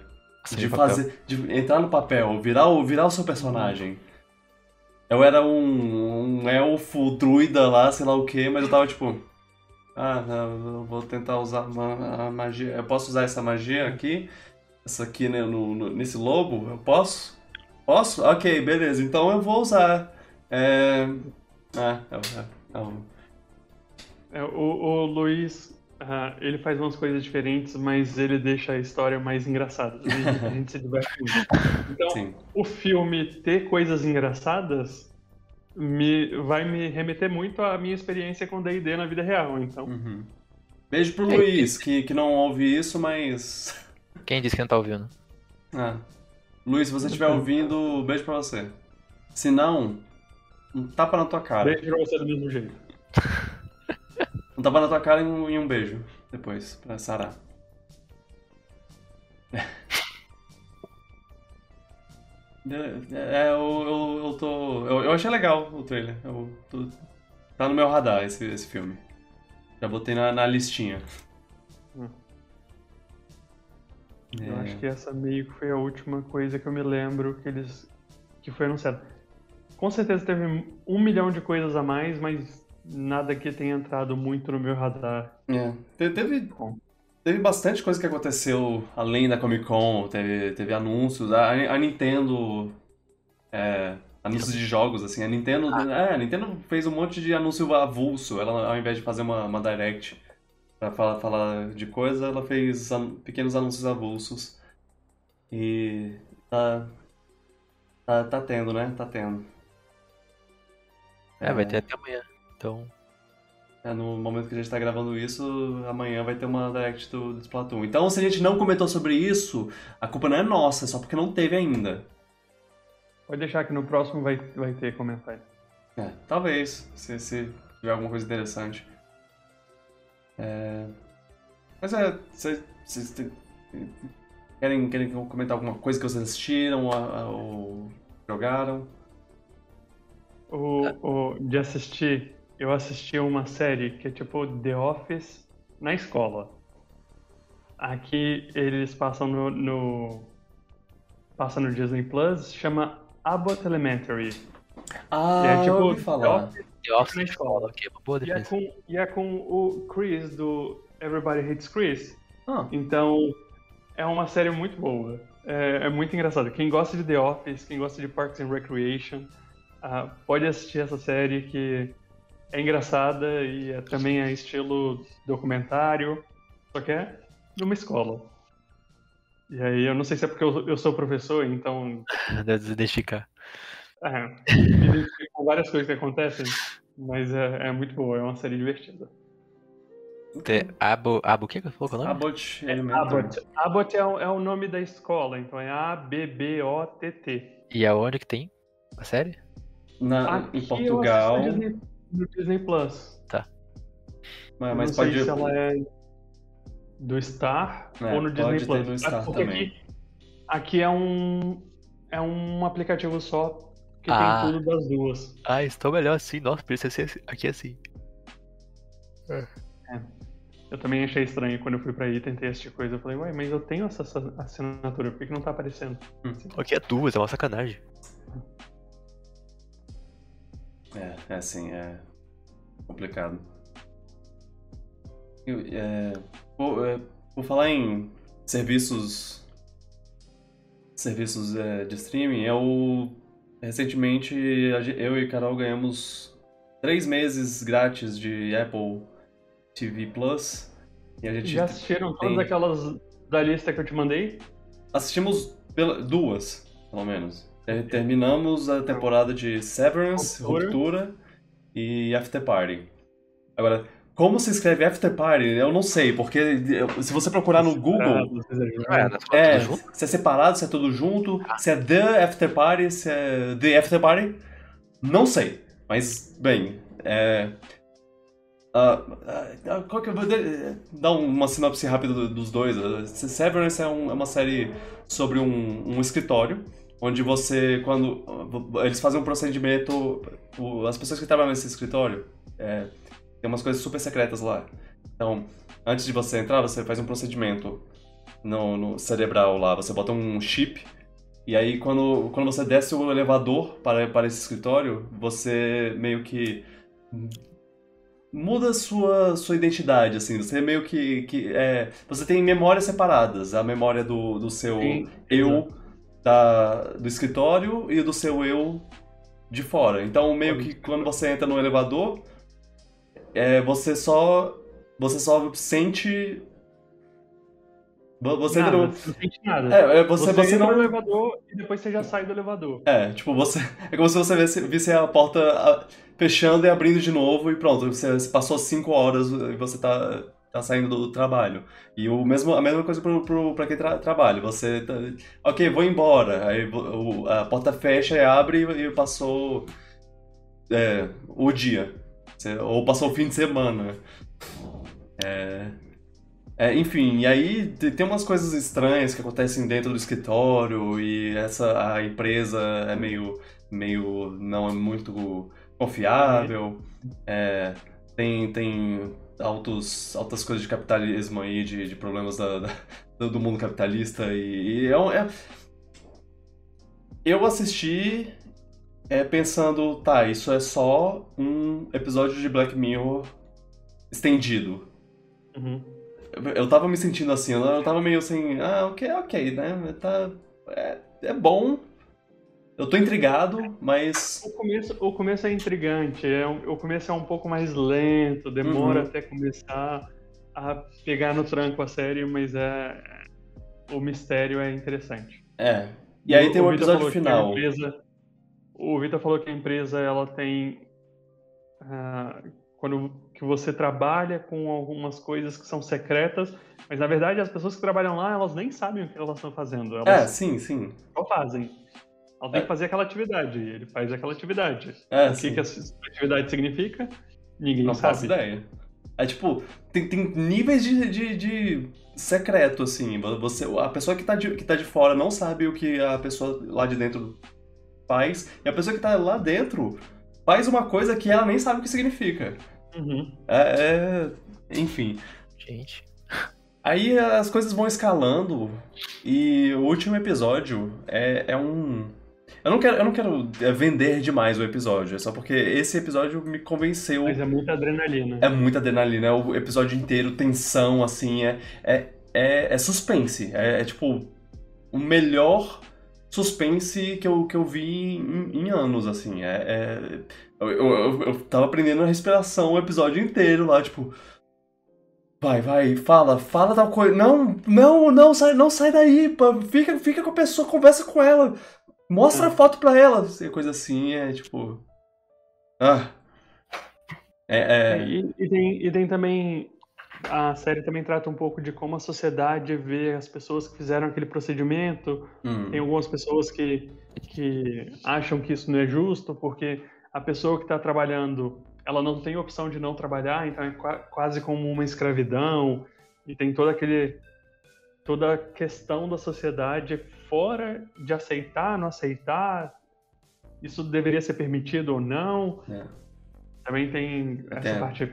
de papel. fazer, de entrar no papel, virar o, virar o seu personagem. Eu era um, um elfo druida lá, sei lá o que, mas eu tava tipo, ah, eu vou tentar usar a magia. Eu posso usar essa magia aqui, essa aqui né, no, no- nesse lobo? Eu posso? Posso? Ok, beleza. Então eu vou usar. É... Ah, é, é, é um- É, o, o Luiz, ah, ele faz umas coisas diferentes, mas ele deixa a história mais engraçada. A gente, a gente se diverte muito. [LAUGHS] Então, sim. o filme ter coisas engraçadas me, vai me remeter muito à minha experiência com D&D na vida real. Então, Uhum. Beijo pro Luiz, que, que não ouve isso, mas. Quem disse que não tá ouvindo? Ah. Luiz, se você estiver ouvindo, beijo pra você. Se não, um tapa na tua cara. beijo pra você do mesmo jeito. [LAUGHS] Um tapa na tua cara e um, e um beijo depois, pra sarar. [LAUGHS] É, é, eu, eu, eu tô. Eu, eu achei legal o trailer. Eu tô- tá no meu radar esse, esse filme. Já botei na, na listinha. Eu É. acho que essa meio que foi a última coisa que eu me lembro que eles que foi anunciado. Com certeza teve um milhão de coisas a mais, mas nada que tenha entrado muito no meu radar. É. Te- Teve, Bom. teve bastante coisa que aconteceu além da Comic Con, teve, teve anúncios, a, a Nintendo. É, anúncios de jogos, assim, a Nintendo. É, a Nintendo fez um monte de anúncio avulso. Ela, ao invés de fazer uma, uma direct pra falar, falar de coisa, ela fez an- pequenos anúncios avulsos. E tá. Tá, tá tendo, né? Tá tendo. É, vai ter até amanhã. Então, É, no momento que a gente tá gravando isso, amanhã vai ter uma direct do, do Splatoon. Então, se a gente não comentou sobre isso, a culpa não é nossa, é só porque não teve ainda. Pode deixar que no próximo vai, vai ter comentário. É, talvez, se, se tiver alguma coisa interessante. É... Mas é, vocês querem, querem comentar alguma coisa que vocês assistiram ou, ou jogaram? O, o, de assistir, eu assisti uma série que é tipo The Office na escola. Aqui eles passam no, no passa no Disney Plus, chama Abbott Elementary. Ah, é tipo eu ouvi The falar. Office The Office na escola. ok, uma boa E é, com, e é com o Chris do Everybody Hates Chris. Ah, Então é uma série muito boa. É, é muito engraçado. Quem gosta de The Office, quem gosta de Parks and Recreation, ah, pode assistir essa série que é engraçada e é- também é estilo documentário, só que é numa escola. E aí eu não sei se é porque eu, eu sou professor, então [LAUGHS] Deve identificar. É, com várias coisas que acontecem, mas é, é muito boa, é uma série divertida. Tem Abo, Abo, o que que eu falou que é o nome? Abbott Elementary. Abbott. Abbott é, o- é o nome da escola, então é A-B-B-O-T-T. E aonde que tem a série? Na, Aqui em eu Portugal, no Disney, no Disney Plus. mas, Eu mas não sei pode... se ela é do Star É, ou no Disney Plus. no Star porque também. Aqui, aqui é um é um aplicativo só que Ah. tem tudo das duas. Ah, estou melhor assim. Nossa, precisa ser assim- aqui assim. Eu também achei estranho quando eu fui pra aí e tentei assistir coisa. Eu falei, ué, mas eu tenho essa assinatura, por que, que não tá aparecendo? Aqui é duas, é uma sacanagem. É, é assim, é complicado. Eu, é, vou, é, vou falar em serviços serviços é, de streaming. Eu recentemente eu e Carol ganhamos três meses grátis de Apple TV Plus e a gente Já assistiram todas tem- aquelas da lista que eu te mandei? assistimos pela- duas, pelo menos. Terminamos a temporada de Severance, Ruptura. Ruptura e After Party. Agora, como se escreve After Party, eu não sei, porque se você procurar no Google, É, é, falamos tudo junto? se é separado, se é tudo junto, se é The After Party, se é The After Party, não sei. Mas, bem, é, Uh, uh, qual que eu vou dar uma sinopse rápida dos dois. Severance é, um, é uma série sobre um, um, escritório onde você, quando eles fazem um procedimento, as pessoas que trabalham nesse escritório é, tem umas coisas super secretas lá. Então, antes de você entrar, você faz um procedimento no, no cerebral lá, você bota um chip e aí quando, quando você desce o elevador para, para esse escritório, você meio que muda sua sua identidade, assim. Você meio que. que é, você tem memórias separadas. A memória do, do seu Sim, eu da, do escritório e do seu eu de fora. Então, meio que quando você entra no elevador, é, você só. Você só sente você nada, não... não sente nada. É, é você, você, você entra não... no elevador e depois você já sai do elevador. É, tipo, você. É como se você visse, visse a porta fechando e abrindo de novo e pronto. Você, passou cinco horas e você tá, tá saindo do trabalho. E o mesmo, a mesma coisa pro, pro, pra quem tra, trabalha. Você tá. Ok, vou embora. Aí o, a porta fecha e abre e passou é, o dia. Ou passou o fim de semana. É. É, enfim, e aí tem umas coisas estranhas que acontecem dentro do escritório e essa a empresa é meio, meio não é muito confiável. É, tem tem altos, altas coisas de capitalismo aí, de, de problemas da, da do mundo capitalista e, e é, é, eu assisti é, pensando, tá, isso é só um episódio de Black Mirror estendido. Uhum eu tava me sentindo assim, eu tava meio assim, ah, ok, ok, né? Tá, é, é bom. Eu tô intrigado, mas. O começo, o começo é intrigante, é, o começo é um pouco mais lento, demora uhum. até começar a pegar no tranco a série, mas é. O mistério é interessante. É. E aí o, tem um episódio final. Empresa, o Vitor falou que a empresa ela tem. Uh, quando que você trabalha com algumas coisas que são secretas, mas na verdade as pessoas que trabalham lá, elas nem sabem o que elas estão fazendo. Elas é, sim, sim. Só fazem. Elas têm é. que fazer aquela atividade, ele faz aquela atividade. É, o que, que essa atividade significa? Ninguém Não sabe. Não faço ideia. É tipo, tem, tem níveis de, de, de, secreto, assim. Você, a pessoa que tá, de, que tá de fora não sabe o que a pessoa lá de dentro faz, e a pessoa que tá lá dentro faz uma coisa que ela nem sabe o que significa. Uhum. É, é, enfim. Gente. Aí as coisas vão escalando e o último episódio é, é um. Eu não quero, eu não quero é, vender demais o episódio, é só porque esse episódio me convenceu. Mas é muita adrenalina. É muita adrenalina, é o episódio inteiro, tensão, assim, é, é, é, é suspense. É, é, tipo o melhor suspense que eu, que eu vi em, em anos, assim. É, é eu, eu, eu tava aprendendo a respiração o episódio inteiro lá, tipo. Vai, vai, fala, fala tal coisa. Não, não, não, sai, não sai daí. Fica, fica com a pessoa, conversa com ela. Mostra a é. foto pra ela. Coisa assim, é tipo. Ah. É. é... é e, e, tem, e tem também. A série também trata um pouco de como a sociedade vê as pessoas que fizeram aquele procedimento. Hum. Tem algumas pessoas que, que acham que isso não é justo, porque a pessoa que está trabalhando, ela não tem opção de não trabalhar, então é quase como uma escravidão e tem toda aquele toda a questão da sociedade fora de aceitar, não aceitar, isso deveria ser permitido ou não. É. Também tem essa parte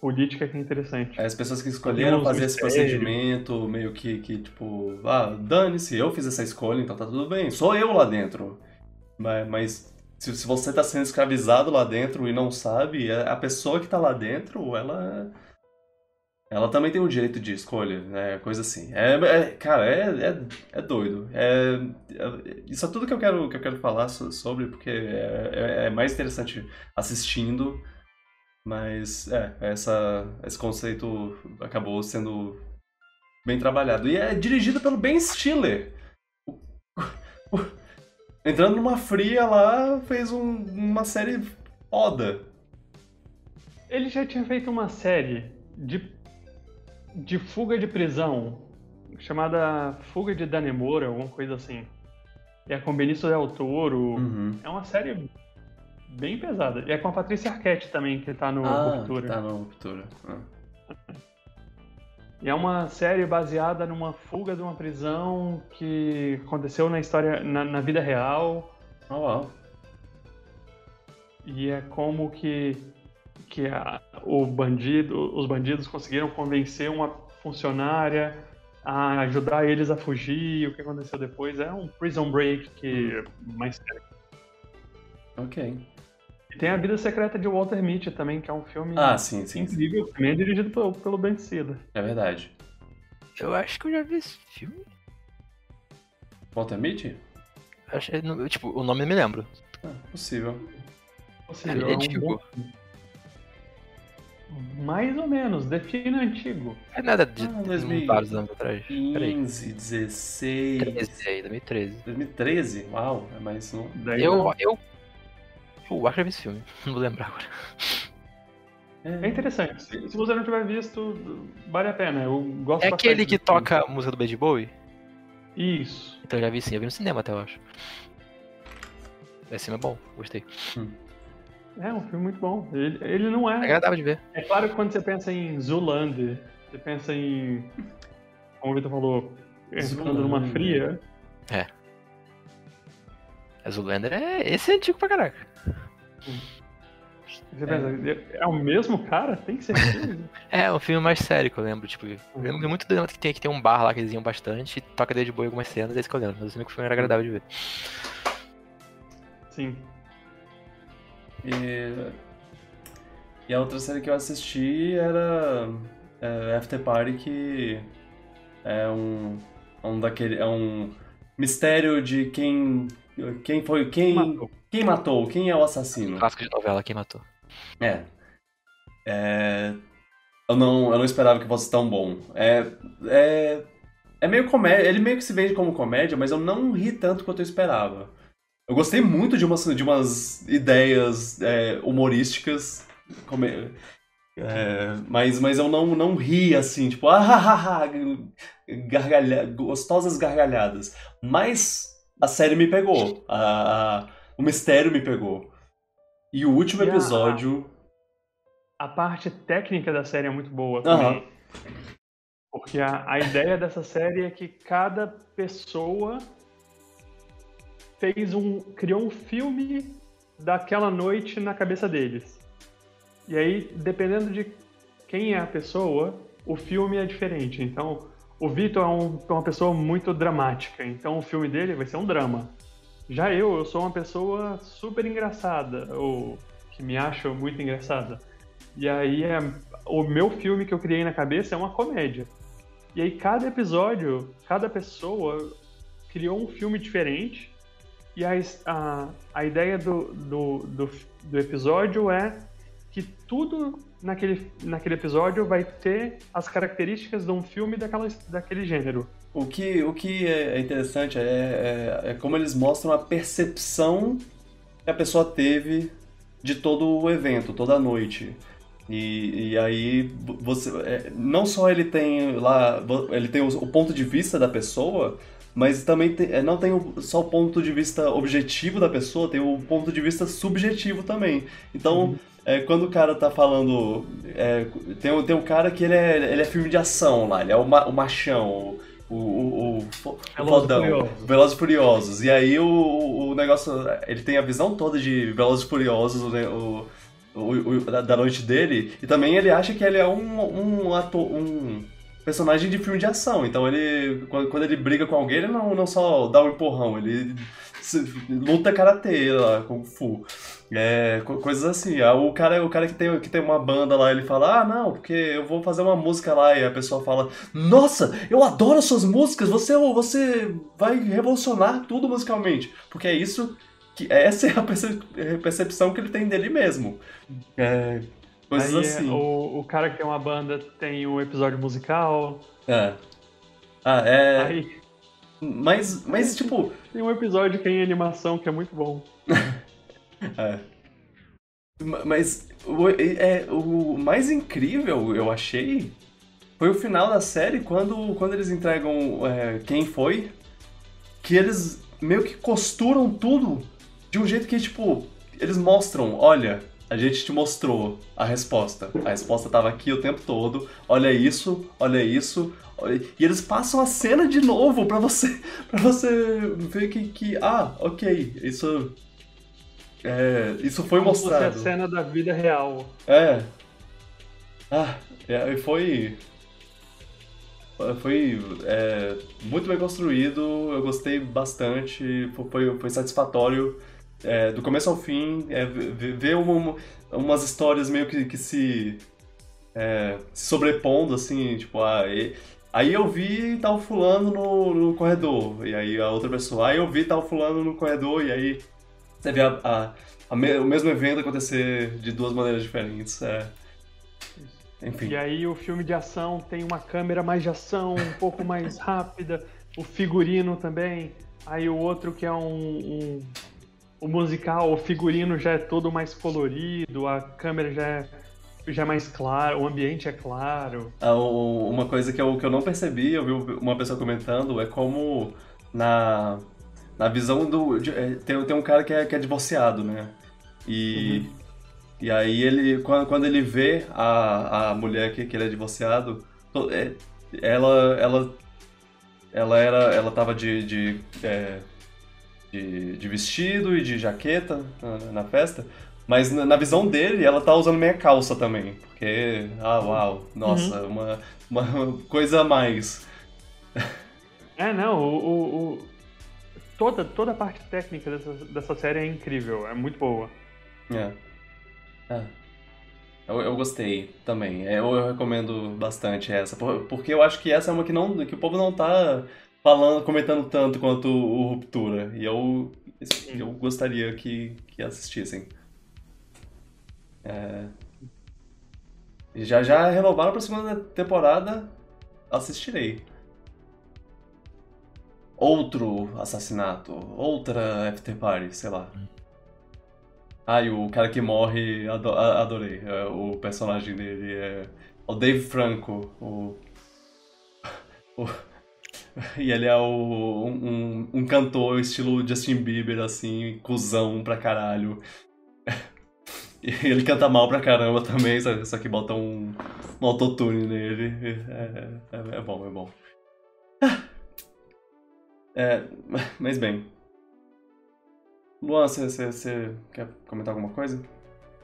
política que é interessante. As pessoas que escolheram fazer esse procedimento, meio que, que tipo, ah, dane-se, eu fiz essa escolha, então tá tudo bem, sou eu lá dentro. Mas, mas se, se você está sendo escravizado lá dentro e não sabe, a pessoa que está lá dentro, ela ela também tem o direito de escolha, né? Coisa assim. É, é cara, é, é, é doido. É, é, isso é tudo que eu quero, que eu quero falar sobre, porque é, é, é mais interessante assistindo. Mas, é, essa, esse conceito acabou sendo bem trabalhado. E é dirigido pelo Ben Stiller entrando numa fria lá, fez um, uma série foda. Ele já tinha feito uma série de, de fuga de prisão, chamada Fuga de Danemora, alguma coisa assim. É com Benício Del Toro. Uhum. É uma série bem pesada. E é com a Patrícia Arquette também, que tá no ah, Ruptura. Tá no Ruptura. Ah. E é uma série baseada numa fuga de uma prisão que aconteceu na história, na, na vida real. Oh, uau. E é como que, que a, o bandido, os bandidos conseguiram convencer uma funcionária a ajudar eles a fugir. O que aconteceu depois é um Prison Break que é mais sério. Ok. E tem a Vida Secreta de Walter Mitty também, que é um filme Ah, sim, sim. sim. incrível, também é dirigido pelo, pelo Ben Stiller. É verdade. Eu acho que eu já vi esse filme. Walter Mitty? Acho, tipo, o nome eu me lembro. Ah, possível. Ele é é um antigo. filme. Mais ou menos, defina antigo. É nada de Ah, 2000. vários anos atrás. Peraí. 15, 16. 13 aí, 2013. 2013? Uau, é mais um. Eu, eu. Eu acho que eu vi esse filme. [LAUGHS] Não vou lembrar agora. É interessante. Se, você não tiver visto, vale a pena. Eu gosto É aquele que filme. toca a música do Bad Bowie? Isso. Então eu já vi sim, eu vi no cinema até, eu acho. Esse filme é bom, gostei. É um filme muito bom. Ele, ele não É é. agradável de ver. É claro que quando você pensa em Zoolander, você pensa em. Como o Vitor falou, entrando numa fria. A Zoolander é. Esse é antigo pra caraca. Você pensa, é. o mesmo cara? Tem certeza? [LAUGHS] É, um filme mais sério que eu lembro. Tipo, eu lembro muito do que tem que tem um bar lá que eles iam bastante, e toca Bowie em algumas cenas, é isso que eu lembro. Mas o filme era agradável de ver. Sim. E, e a outra série que eu assisti era é, After Party, que é um, é um daquele. É um mistério de quem. Quem foi. Quem Matou. quem matou? Quem é o assassino? Clássico de novela, quem matou. É. É. Eu não, eu não esperava que fosse tão bom. É. É, é meio comédia. Ele meio que se vende como comédia, mas eu não ri tanto quanto eu esperava. Eu gostei muito de umas, de umas ideias é, humorísticas. come- é, mas, mas eu não, não ri assim, tipo, ah, [LAUGHS] ah, ah, gargalha, gostosas gargalhadas. Mas a série me pegou. A, a- o mistério me pegou. E o último E a- episódio. A parte técnica da série é muito boa também. Porque a, a ideia dessa série é que cada pessoa fez um. criou um filme daquela noite na cabeça deles. E aí, dependendo de quem é a pessoa, o filme é diferente. Então, o Vitor é, um- é uma pessoa muito dramática, então o filme dele vai ser um drama. Já eu, eu sou uma pessoa super engraçada, ou que me acho muito engraçada. E aí é, o meu filme que eu criei na cabeça é uma comédia. E aí cada episódio, cada pessoa criou um filme diferente. E a, a, a ideia do, do, do, do episódio é que tudo naquele, naquele episódio vai ter as características de um filme daquela, daquele gênero. O que, o que é interessante é, é, é como eles mostram a percepção que a pessoa teve de todo o evento, toda a noite. E, e aí você é, não só ele tem lá ele tem o, o ponto de vista da pessoa, mas também tem- é, não tem o- só o ponto de vista objetivo da pessoa, tem o ponto de vista subjetivo também. Então é, quando o cara tá falando. é, tem, um- tem um cara que ele é, ele é filme de ação lá, ele é o, ma- o machão, o, o, o, o, e fodão, Furiosos. Velozes e Furiosos. E aí o, o, o negócio. Ele tem a visão toda de Velozes e Furiosos, o, o, da, noite dele, e também ele acha que ele é um, um ator. Um, personagem de filme de ação. Então ele. Quando, quando ele briga com alguém, ele não, não só dá um empurrão, ele se- luta karatê lá, kung fu. É, co- coisas assim. O cara, o cara que, tem, que tem uma banda lá, ele fala, ah, não, porque eu vou fazer uma música lá, e a pessoa fala, nossa, eu adoro as suas músicas, você, você vai revolucionar tudo musicalmente. Porque é isso que. Essa é a perce- percepção que ele tem dele mesmo. É, coisas aí assim. o, o cara que tem uma banda tem um episódio musical. É. Ah, é. Aí Mas, mas tipo, tem um episódio que é em animação que é muito bom. [LAUGHS] [LAUGHS] É. Ma- Mas o, é, o mais incrível, eu achei, foi o final da série, quando, quando eles entregam é, quem foi, que eles meio que costuram tudo de um jeito que, tipo, eles mostram, olha, a gente te mostrou a resposta. A resposta tava aqui o tempo todo. Olha isso, olha isso. E eles passam a cena de novo para você [LAUGHS] para você ver que, que ah, ok, isso é, isso foi Como mostrado. Se a cena da vida real. É. Ah, é, foi foi é, muito bem construído, eu gostei bastante, foi, foi satisfatório é, do começo ao fim, é, ver uma, umas histórias meio que, que se, é, se sobrepondo, assim, tipo, ah, e, aí eu vi tal fulano no, no corredor, e aí a outra pessoa, aí eu vi tal fulano no corredor, e aí você vê a, a, a me, o mesmo evento acontecer de duas maneiras diferentes. É. Enfim. E aí o filme de ação tem uma câmera mais de ação, um pouco mais [LAUGHS] rápida, o figurino também. Aí o outro que é um, um o musical, o figurino já é todo mais colorido, a câmera já é, já é mais claro, o ambiente é claro. Ah, uma coisa que eu, que eu não percebi, eu vi uma pessoa comentando, é como na, na visão do. De, é, tem, tem um cara que é, que é divorciado, né? E. Uhum. E aí ele, quando, quando ele vê a, a mulher que, que ele é divorciado, é, ela, ela, ela era, ela tava de, de, é, de, de, vestido e de jaqueta na, na festa, mas na, na, visão dele ela tá usando meia calça também, porque, ah, uau, nossa, uhum. uma, uma coisa a mais. É, não, o, o, o, toda, toda a parte técnica dessa, dessa série é incrível, é muito boa. É. É. Eu, eu gostei também. É, eu, eu, recomendo bastante essa. Porque eu acho que essa é uma que, não, que o povo não tá falando, comentando tanto quanto o, o Ruptura. E eu, eu gostaria que, que assistissem. É... Já já renovaram pra segunda temporada. Assistirei. Outro assassinato, outra after party, sei lá. Ah, e o cara que morre, adorei. É, o personagem dele é o Dave Franco. O, [LAUGHS] o... E ele é o, um, um cantor estilo Justin Bieber, assim, cuzão pra caralho. [LAUGHS] E ele canta mal pra caramba também, só que bota um, um autotune nele. É, é, é bom, é bom. É, [LAUGHS] mas bem, Luan, você quer comentar alguma coisa?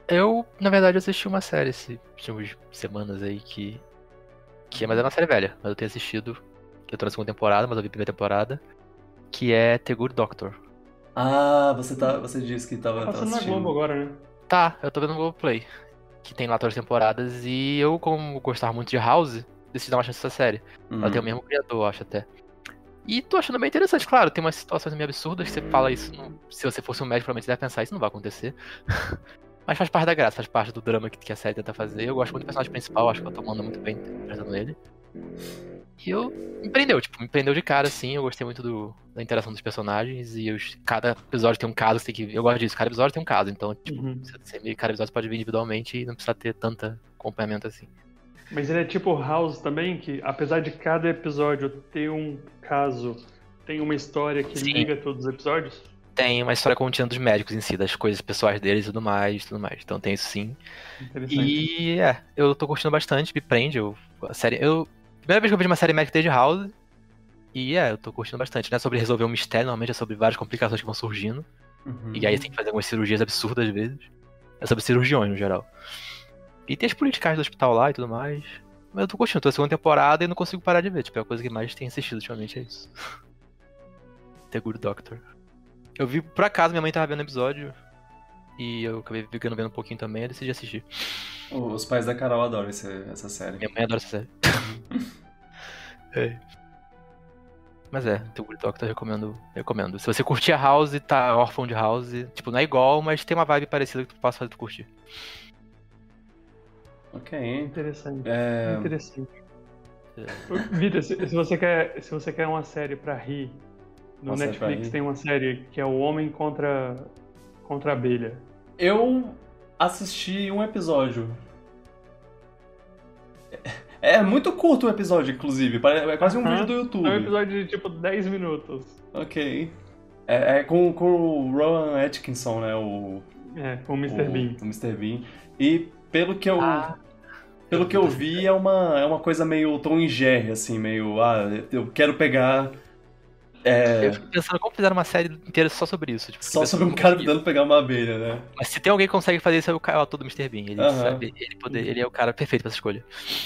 Eu, na verdade, assisti uma série esses últimas semanas aí que. que mas é uma série velha, mas eu tenho assistido. Que eu tô na segunda temporada, mas eu vi a primeira temporada. Que é The Good Doctor. Ah, você, tá, você disse que tava, tá passando na Globo agora, né? Tá, eu tô vendo no Globo Play. Que tem lá todas as temporadas. E eu, como gostava muito de House, decidi dar uma chance nessa série. Uhum. Ela tem o mesmo criador, acho até. E tô achando bem interessante, claro, tem umas situações meio absurdas que você fala isso. Não, se você fosse um médico, provavelmente você deve pensar, isso não vai acontecer. [LAUGHS] Mas faz parte da graça, faz parte do drama que, a série tenta fazer. Eu gosto muito do personagem principal, acho que eu tô mandando muito bem interpretando ele. E eu me prendeu, tipo, me prendeu de cara, assim. Eu gostei muito do, da interação dos personagens. E os, cada episódio tem um caso que tem que. Eu gosto disso, cada episódio tem um caso. Então, tipo, uhum. você, cada episódio pode vir individualmente e não precisa ter tanta acompanhamento assim. Mas ele é tipo House também, que apesar de cada episódio ter um caso, tem uma história que Sim. liga todos os episódios? Tem uma história contínua dos médicos em si, das coisas pessoais deles e tudo mais, tudo mais. Então tem isso sim. E é, eu tô curtindo bastante, me prende. Eu, a série, eu, primeira vez que eu vejo uma série médica desde House. E é, eu tô curtindo bastante. Não é sobre resolver um mistério, normalmente é sobre várias complicações que vão surgindo. Uhum. E aí tem que fazer algumas cirurgias absurdas às vezes. É sobre cirurgiões no geral. E tem as políticas do hospital lá e tudo mais. Mas eu tô curtindo, tô na segunda temporada e não consigo parar de ver. Tipo, é a coisa que mais tem assistido ultimamente, é isso. [LAUGHS] The Good Doctor. Eu vi, por acaso, minha mãe tava vendo o episódio. E eu acabei ficando vendo um pouquinho também e decidi assistir. Os pais da Carol adoram esse, essa série. Minha mãe adora essa série. [LAUGHS] é. Mas é, The Good Doctor eu recomendo, recomendo. Se você curtir a House tá órfão de House, tipo, não é igual, mas tem uma vibe parecida que tu possa fazer tu curtir. Ok. Interessante. É... Interessante. Vitor, se, se, você quer, se você quer uma série pra rir, no uma Netflix tem uma série que é O Homem contra, contra a Abelha. Eu assisti um episódio. É, é muito curto o episódio, inclusive. É quase um uh -huh. vídeo do YouTube. É um episódio de tipo 10 minutos. Ok. É, é com, com o Rowan Atkinson, né? O É, com o Mr. o, Bean. o Mr. Bean. E pelo que eu. Ah. Pelo que eu vi, é uma, é uma coisa meio Tom e Jerry, assim, meio. Ah, eu quero pegar. É, Eu fico pensando como fizeram uma série inteira só sobre isso. Tipo, só sobre um cara tentando pegar uma abelha, né? Mas se tem alguém que consegue fazer isso, é o cara- o ator do Mr. Bean. Ele, sabe, ele, poder, ele é o cara perfeito pra essa escolha.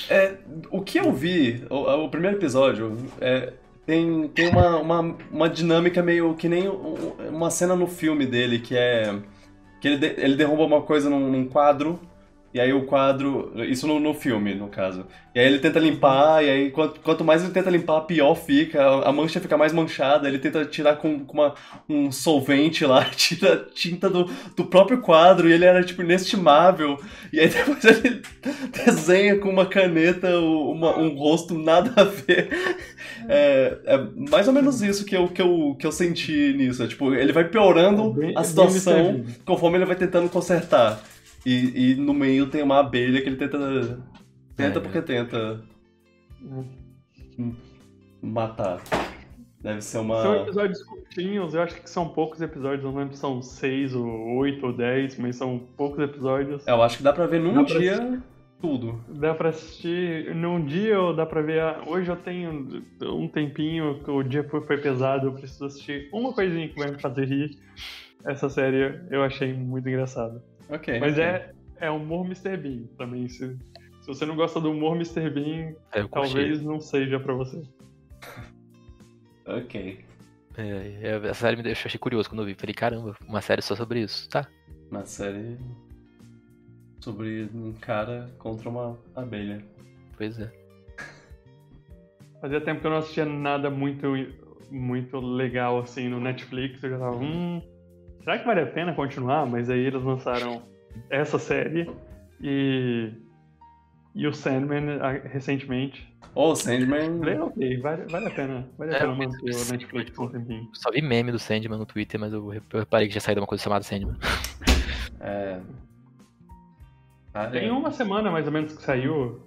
É, o que eu vi, o, o primeiro episódio, é, tem, tem uma, uma, uma dinâmica meio que nem um- uma cena no filme dele, que é. que ele, de- ele derruba uma coisa num, num quadro, e aí o quadro. Isso no, no filme, no caso. E aí ele tenta limpar, e aí quanto, quanto mais ele tenta limpar, pior fica, a, a mancha fica mais manchada, ele tenta tirar com, com uma, um solvente lá, [LAUGHS] tira tinta do, do próprio quadro, e ele era tipo inestimável. E aí depois ele [LAUGHS] desenha com uma caneta uma- um rosto nada a ver. É, é mais ou menos isso que eu, que eu, que eu senti nisso. É, tipo, ele vai piorando Bem- a bem situação conforme ele vai tentando consertar. E, e no meio tem uma abelha que ele tenta. Tenta É. porque tenta Hum. matar. Deve ser São uma. episódios curtinhos, eu acho que são poucos episódios, não lembro se são seis ou oito ou dez, mas são poucos episódios. Eu acho que dá pra ver num Dá dia tudo. Dá pra assistir num dia ou dá pra ver. Hoje eu tenho um tempinho, que o dia foi, foi pesado, eu preciso assistir uma coisinha que vai me fazer rir. Essa série eu achei muito engraçada. Ok. Mas ok. é, é humor Mr. Bean também. Se, se você não gosta do humor Mr. Bean, É, talvez não seja pra você. Ok. É, é, essa série me deixou achei curioso quando eu vi. Falei, caramba, uma série só sobre isso. Tá. Uma série sobre um cara contra uma abelha. Pois é. Fazia tempo que eu não assistia nada muito, muito legal assim no Netflix. Eu já tava, hum, será que vale a pena continuar? Mas aí eles lançaram essa série e, e o Sandman recentemente. Oh, Sandman. Falei, ok, vale, vale a pena. Vale a É, pena eu manter o Netflix por um tempinho. Só vi meme do Sandman no Twitter, mas eu, eu reparei que já saiu de uma coisa chamada Sandman. [LAUGHS] É. Ah, Tem é. uma semana mais ou menos que saiu.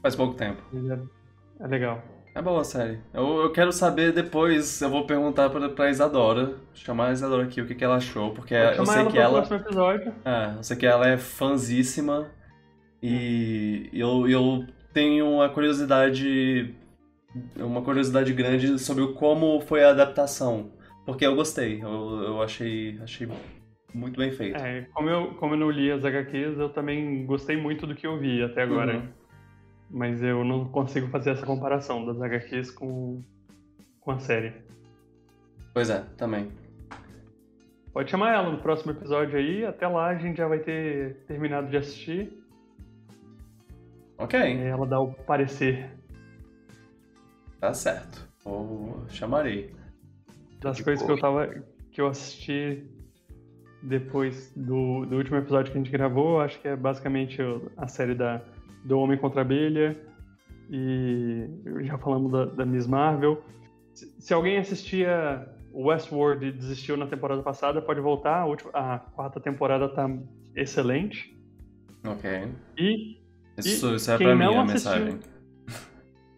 Faz pouco tempo. É, é legal. É boa a série. Eu, eu quero saber depois, eu vou perguntar pra, pra Isadora, chamar a Isadora aqui o que, que ela achou, porque eu sei ela que ela. É, eu sei que ela é fãzíssima e eu, eu tenho uma curiosidade. Uma curiosidade grande sobre como foi a adaptação. Porque eu gostei, eu, eu achei, achei muito bem feito. É, como eu, como eu não li as HQs, eu também gostei muito do que eu vi até agora. Uhum. Mas eu não consigo fazer essa comparação das HQs com, com a série. Pois é, também. Pode chamar ela no próximo episódio aí. Até lá a gente já vai ter terminado de assistir. Ok, E ela dá o parecer tá certo. Vou, chamarei. das De coisas que eu tava. que eu assisti depois do, do último episódio que a gente gravou. Acho que é basicamente a série da, do Homem contra a Abelha. E já falamos da, da Miss Marvel. Se, se alguém assistia Westworld e desistiu na temporada passada, pode voltar. A, última, a quarta temporada tá excelente. Ok. E Isso, isso é quem pra mim não a assistiu- mensagem.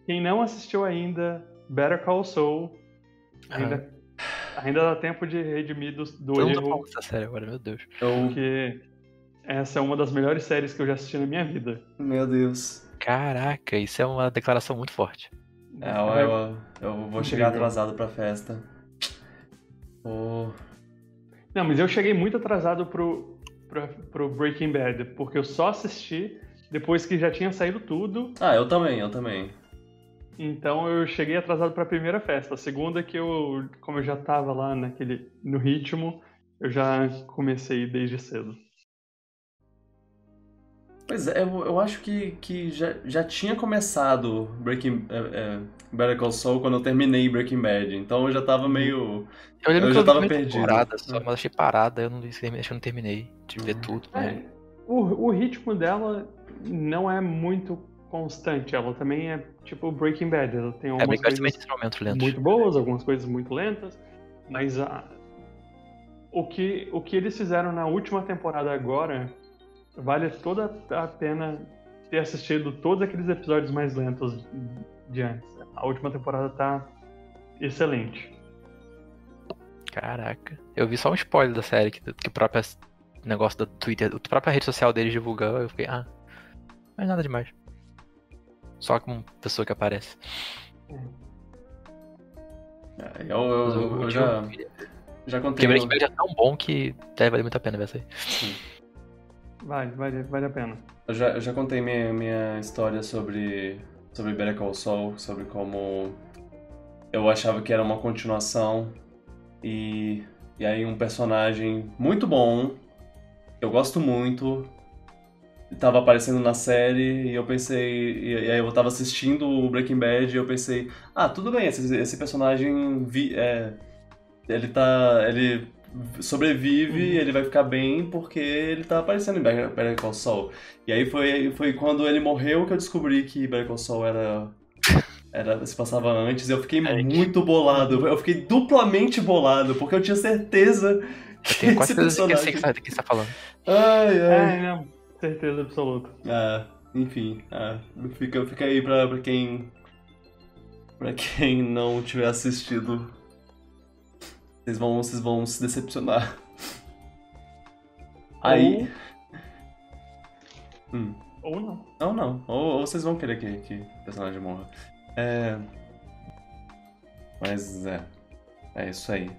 quem não assistiu ainda, Better Call Saul, ainda, ainda dá tempo de redimir do, do erro. falando dessa série agora, meu Deus. Eu, Porque essa é uma das melhores séries que eu já assisti na minha vida. meu Deus. Caraca, isso é uma declaração muito forte. É, eu, eu, eu vou chegar atrasado pra festa. Oh, Não, mas eu cheguei muito atrasado pro, pro, pro Breaking Bad, porque eu só assisti depois que já tinha saído tudo. Ah, eu também, eu também. Então eu cheguei atrasado pra primeira festa. A segunda que eu, como eu já tava lá naquele, no ritmo, eu já comecei desde cedo. Pois é, eu, eu acho que, que já, já tinha começado Breaking é, é, Better Call Saul quando eu terminei Breaking Bad. Então eu já tava meio. Eu lembro Eu que já eu tava perdido. temporada só, mas achei parada, eu não, acho que eu não terminei de ver tudo. né? É, o, o ritmo dela não é muito constante. Ela também é tipo Breaking Bad. Ela tem É, algumas bem basicamente coisas muito boas, algumas coisas muito lentas, mas a- o, que, o que eles fizeram na última temporada agora vale toda a pena ter assistido todos aqueles episódios mais lentos de antes. A última temporada tá excelente. Caraca. Eu vi só um spoiler da série, que, que o próprio negócio do Twitter, a própria rede social deles divulgou, eu fiquei, ah, mas nada demais. Só como pessoa que aparece. É, eu, eu, eu, eu já, já contei. Porque Breaking Bad é tão bom que deve valer muito a pena ver isso aí. Sim. Vale, vale, vale a pena. Eu já, eu já contei minha, minha história sobre, sobre Better Call Saul, sobre como eu achava que era uma continuação e, e aí um personagem muito bom, eu gosto muito, tava aparecendo na série e eu pensei. E, aí eu tava assistindo o Breaking Bad e eu pensei, ah, tudo bem, esse, esse personagem vi, é, ele tá. ele sobrevive, uhum. ele vai ficar bem porque ele tá aparecendo em Better Call Saul. E aí foi, foi quando ele morreu que eu descobri que Better Call Saul era. Era, se passava antes, e eu fiquei é muito bolado. Eu fiquei duplamente bolado, porque eu tinha certeza que eu tenho quase certeza que eu sei que você tá falando. Ai, ai. É, não. Certeza absoluta. Ah, enfim, ah, fica, fica aí pra, pra quem. Pra quem não tiver assistido. Vocês vão, vocês vão se decepcionar. [LAUGHS] Aí. Ou, hum. ou não. Não, não. Ou, ou, vocês vão querer que, que o personagem morra. É. Mas é. É isso aí.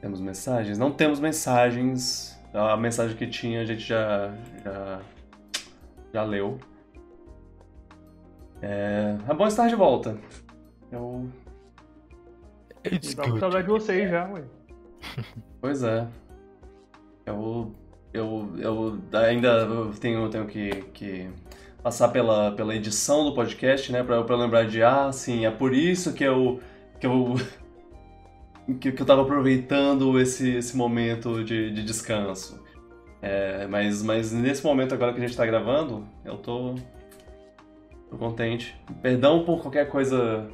Temos mensagens? Não temos mensagens. A mensagem que tinha a gente já, já, já leu. É, é bom estar de volta. Eu. It's Dá saudade de vocês já, ué. [LAUGHS] Pois é. Eu. Eu, eu ainda tenho, tenho que, que passar pela, pela edição do podcast, né? Pra, pra lembrar de, ah, sim, é por isso que eu. que eu [LAUGHS] que, que eu tava aproveitando esse, esse momento de, de descanso. É, mas, mas nesse momento agora que a gente tá gravando, eu tô, tô contente. Perdão por qualquer coisa,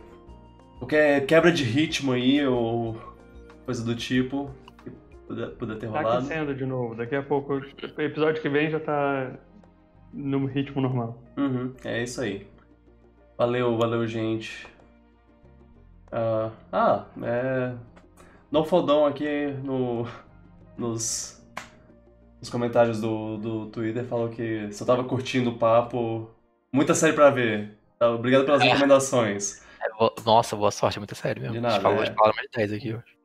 qualquer quebra de ritmo aí ou coisa do tipo que puder, puder ter rolado. Tá aquecendo de novo, daqui a pouco, o episódio que vem já tá no ritmo normal. Uhum, é isso aí. Valeu, valeu, gente. Uh, ah, é, no Fodão aqui no, nos, nos comentários do, do Twitter falou que só tava curtindo o papo. Muita série pra ver. Tá, obrigado pelas é. recomendações. É, nossa, boa sorte, muita série mesmo. De nada, a gente falou, é. gente fala mais de 10 aqui hoje.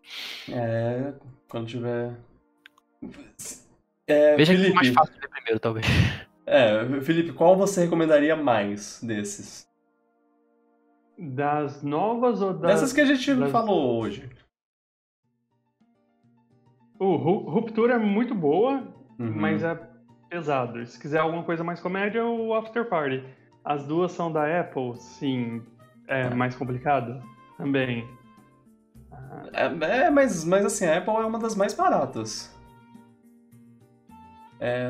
É, quando tiver. É, Veja Felipe, que é mais fácil de ver primeiro, talvez. É, Felipe, qual você recomendaria mais desses? Das novas ou das. Dessas que a gente das... falou hoje. O Ruptura é muito boa, uhum. mas é pesado. Se quiser alguma coisa mais comédia, o After Party. As duas são da Apple, sim. É, é. mais complicado também. É, é, mas, mas assim, a Apple é uma das mais baratas. É,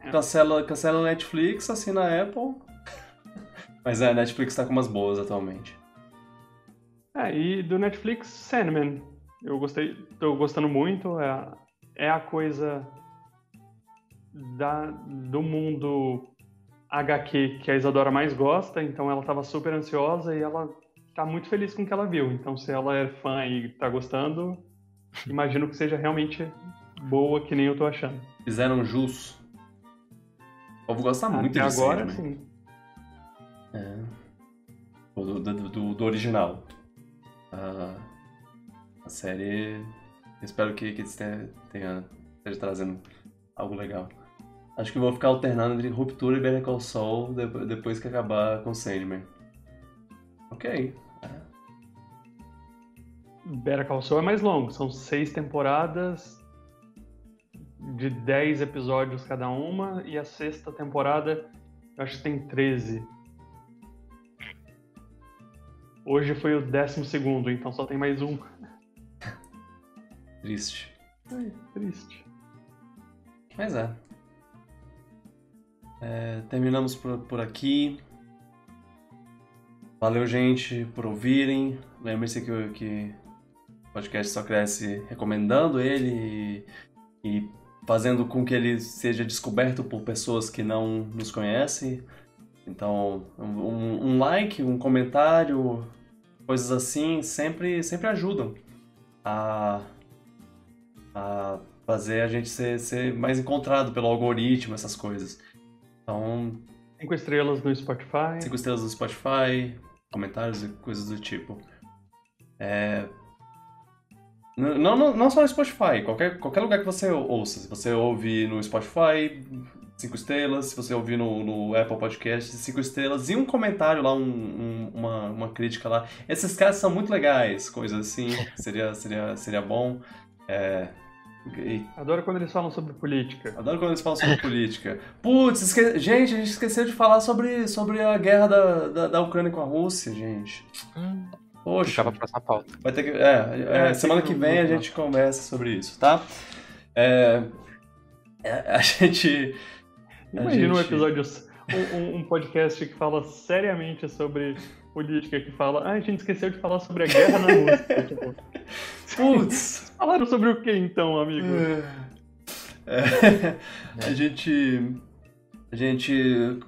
é. cancela, cancela a Netflix, assina a Apple. [LAUGHS] Mas é, a Netflix tá com umas boas atualmente. É, e do Netflix, Sandman. Eu gostei, tô gostando muito. É, é a coisa da, do mundo HQ que a Isadora mais gosta, então ela estava super ansiosa e ela tá muito feliz com o que ela viu. Então, se ela é fã e tá gostando, [LAUGHS] imagino que seja realmente boa, que nem eu tô achando. Fizeram jus. O povo gosta muito Até de agora, né? sim. É. Do, do, do, do original. Ah, a série. Espero que, que eles tenha, esteja trazendo algo legal. Acho que vou ficar alternando entre Ruptura e Better Call Saul depois que acabar com Sandman. Ok. Better Call Saul é mais longo, são seis temporadas de dez episódios cada uma e a sexta temporada acho que tem 13. Hoje foi o décimo segundo, então só tem mais um. Triste. Ai, triste. Mas é. É terminamos por, por aqui. Valeu, gente, por ouvirem. Lembre-se que, que o podcast só cresce recomendando ele e, e fazendo com que ele seja descoberto por pessoas que não nos conhecem. Então, um, um like, um comentário, coisas assim, sempre, sempre ajudam. a, a fazer a gente ser, ser mais encontrado pelo algoritmo, essas coisas. Então, Cinco estrelas no Spotify. cinco estrelas no Spotify, comentários e coisas do tipo. É... Não, não, não só no Spotify, qualquer, qualquer lugar que você ouça. Se você ouve no Spotify, cinco estrelas. Se você ouvir no, no Apple Podcast, cinco estrelas. E um comentário lá, um- um- uma, uma crítica lá. Esses caras são muito legais, coisas assim. [LAUGHS] Seria, seria, seria bom. É... e- Adoro quando eles falam sobre política. Adoro quando eles falam sobre política. Putz, esque... gente, a gente esqueceu de falar sobre, sobre a guerra da, da, da Ucrânia com a Rússia, gente. Hum, Poxa, pra próxima pauta. vai ter que. É, é, É, semana que vem a gente conversa sobre isso, tá? É, é, a gente. a Imagina um gente- episódio, um, um- um podcast que fala seriamente sobre política, que fala, ah, a gente esqueceu de falar sobre a guerra na Rússia. [LAUGHS] tipo, Putz! Falaram sobre o que então, amigo? É, a gente. A gente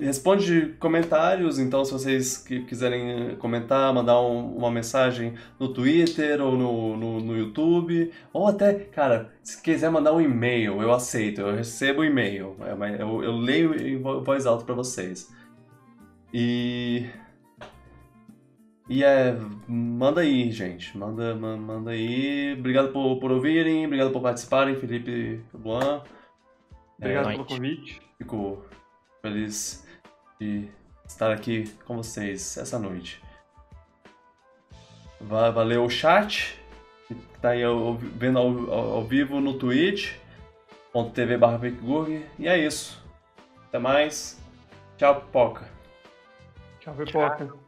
responde comentários, então se vocês que- quiserem comentar, mandar um- uma mensagem no Twitter ou no, no, no YouTube, ou até, cara, se quiser mandar um e-mail, eu aceito, eu recebo o e-mail, é, eu, eu leio em vo- voz alta pra vocês. E. E é. Manda aí, gente. Manda, ma- manda aí. Obrigado por, por ouvirem, obrigado por participarem, Felipe e Luan. Obrigado é, pelo convite. Fico feliz de estar aqui com vocês essa noite. Va- Valeu o chat, que tá aí ao- vendo ao, ao- ao vivo no twitch.tv barra E é isso. Até mais. Tchau, Poca. Tchau, Pipoca.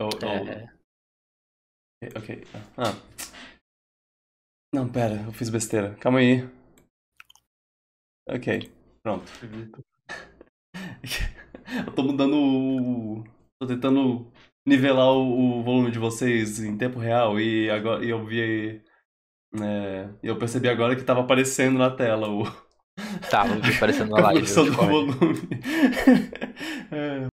Oh, É, oh, Ok. Ah. Não, pera, eu fiz besteira. Calma aí. Ok, pronto. [LAUGHS] Eu tô mudando o. Tô tentando nivelar o, volume de vocês em tempo real e agora e eu vi. É, e eu percebi agora que tava aparecendo na tela o. Tá, vou ver aparecendo na live. configuração do volume. [LAUGHS] É,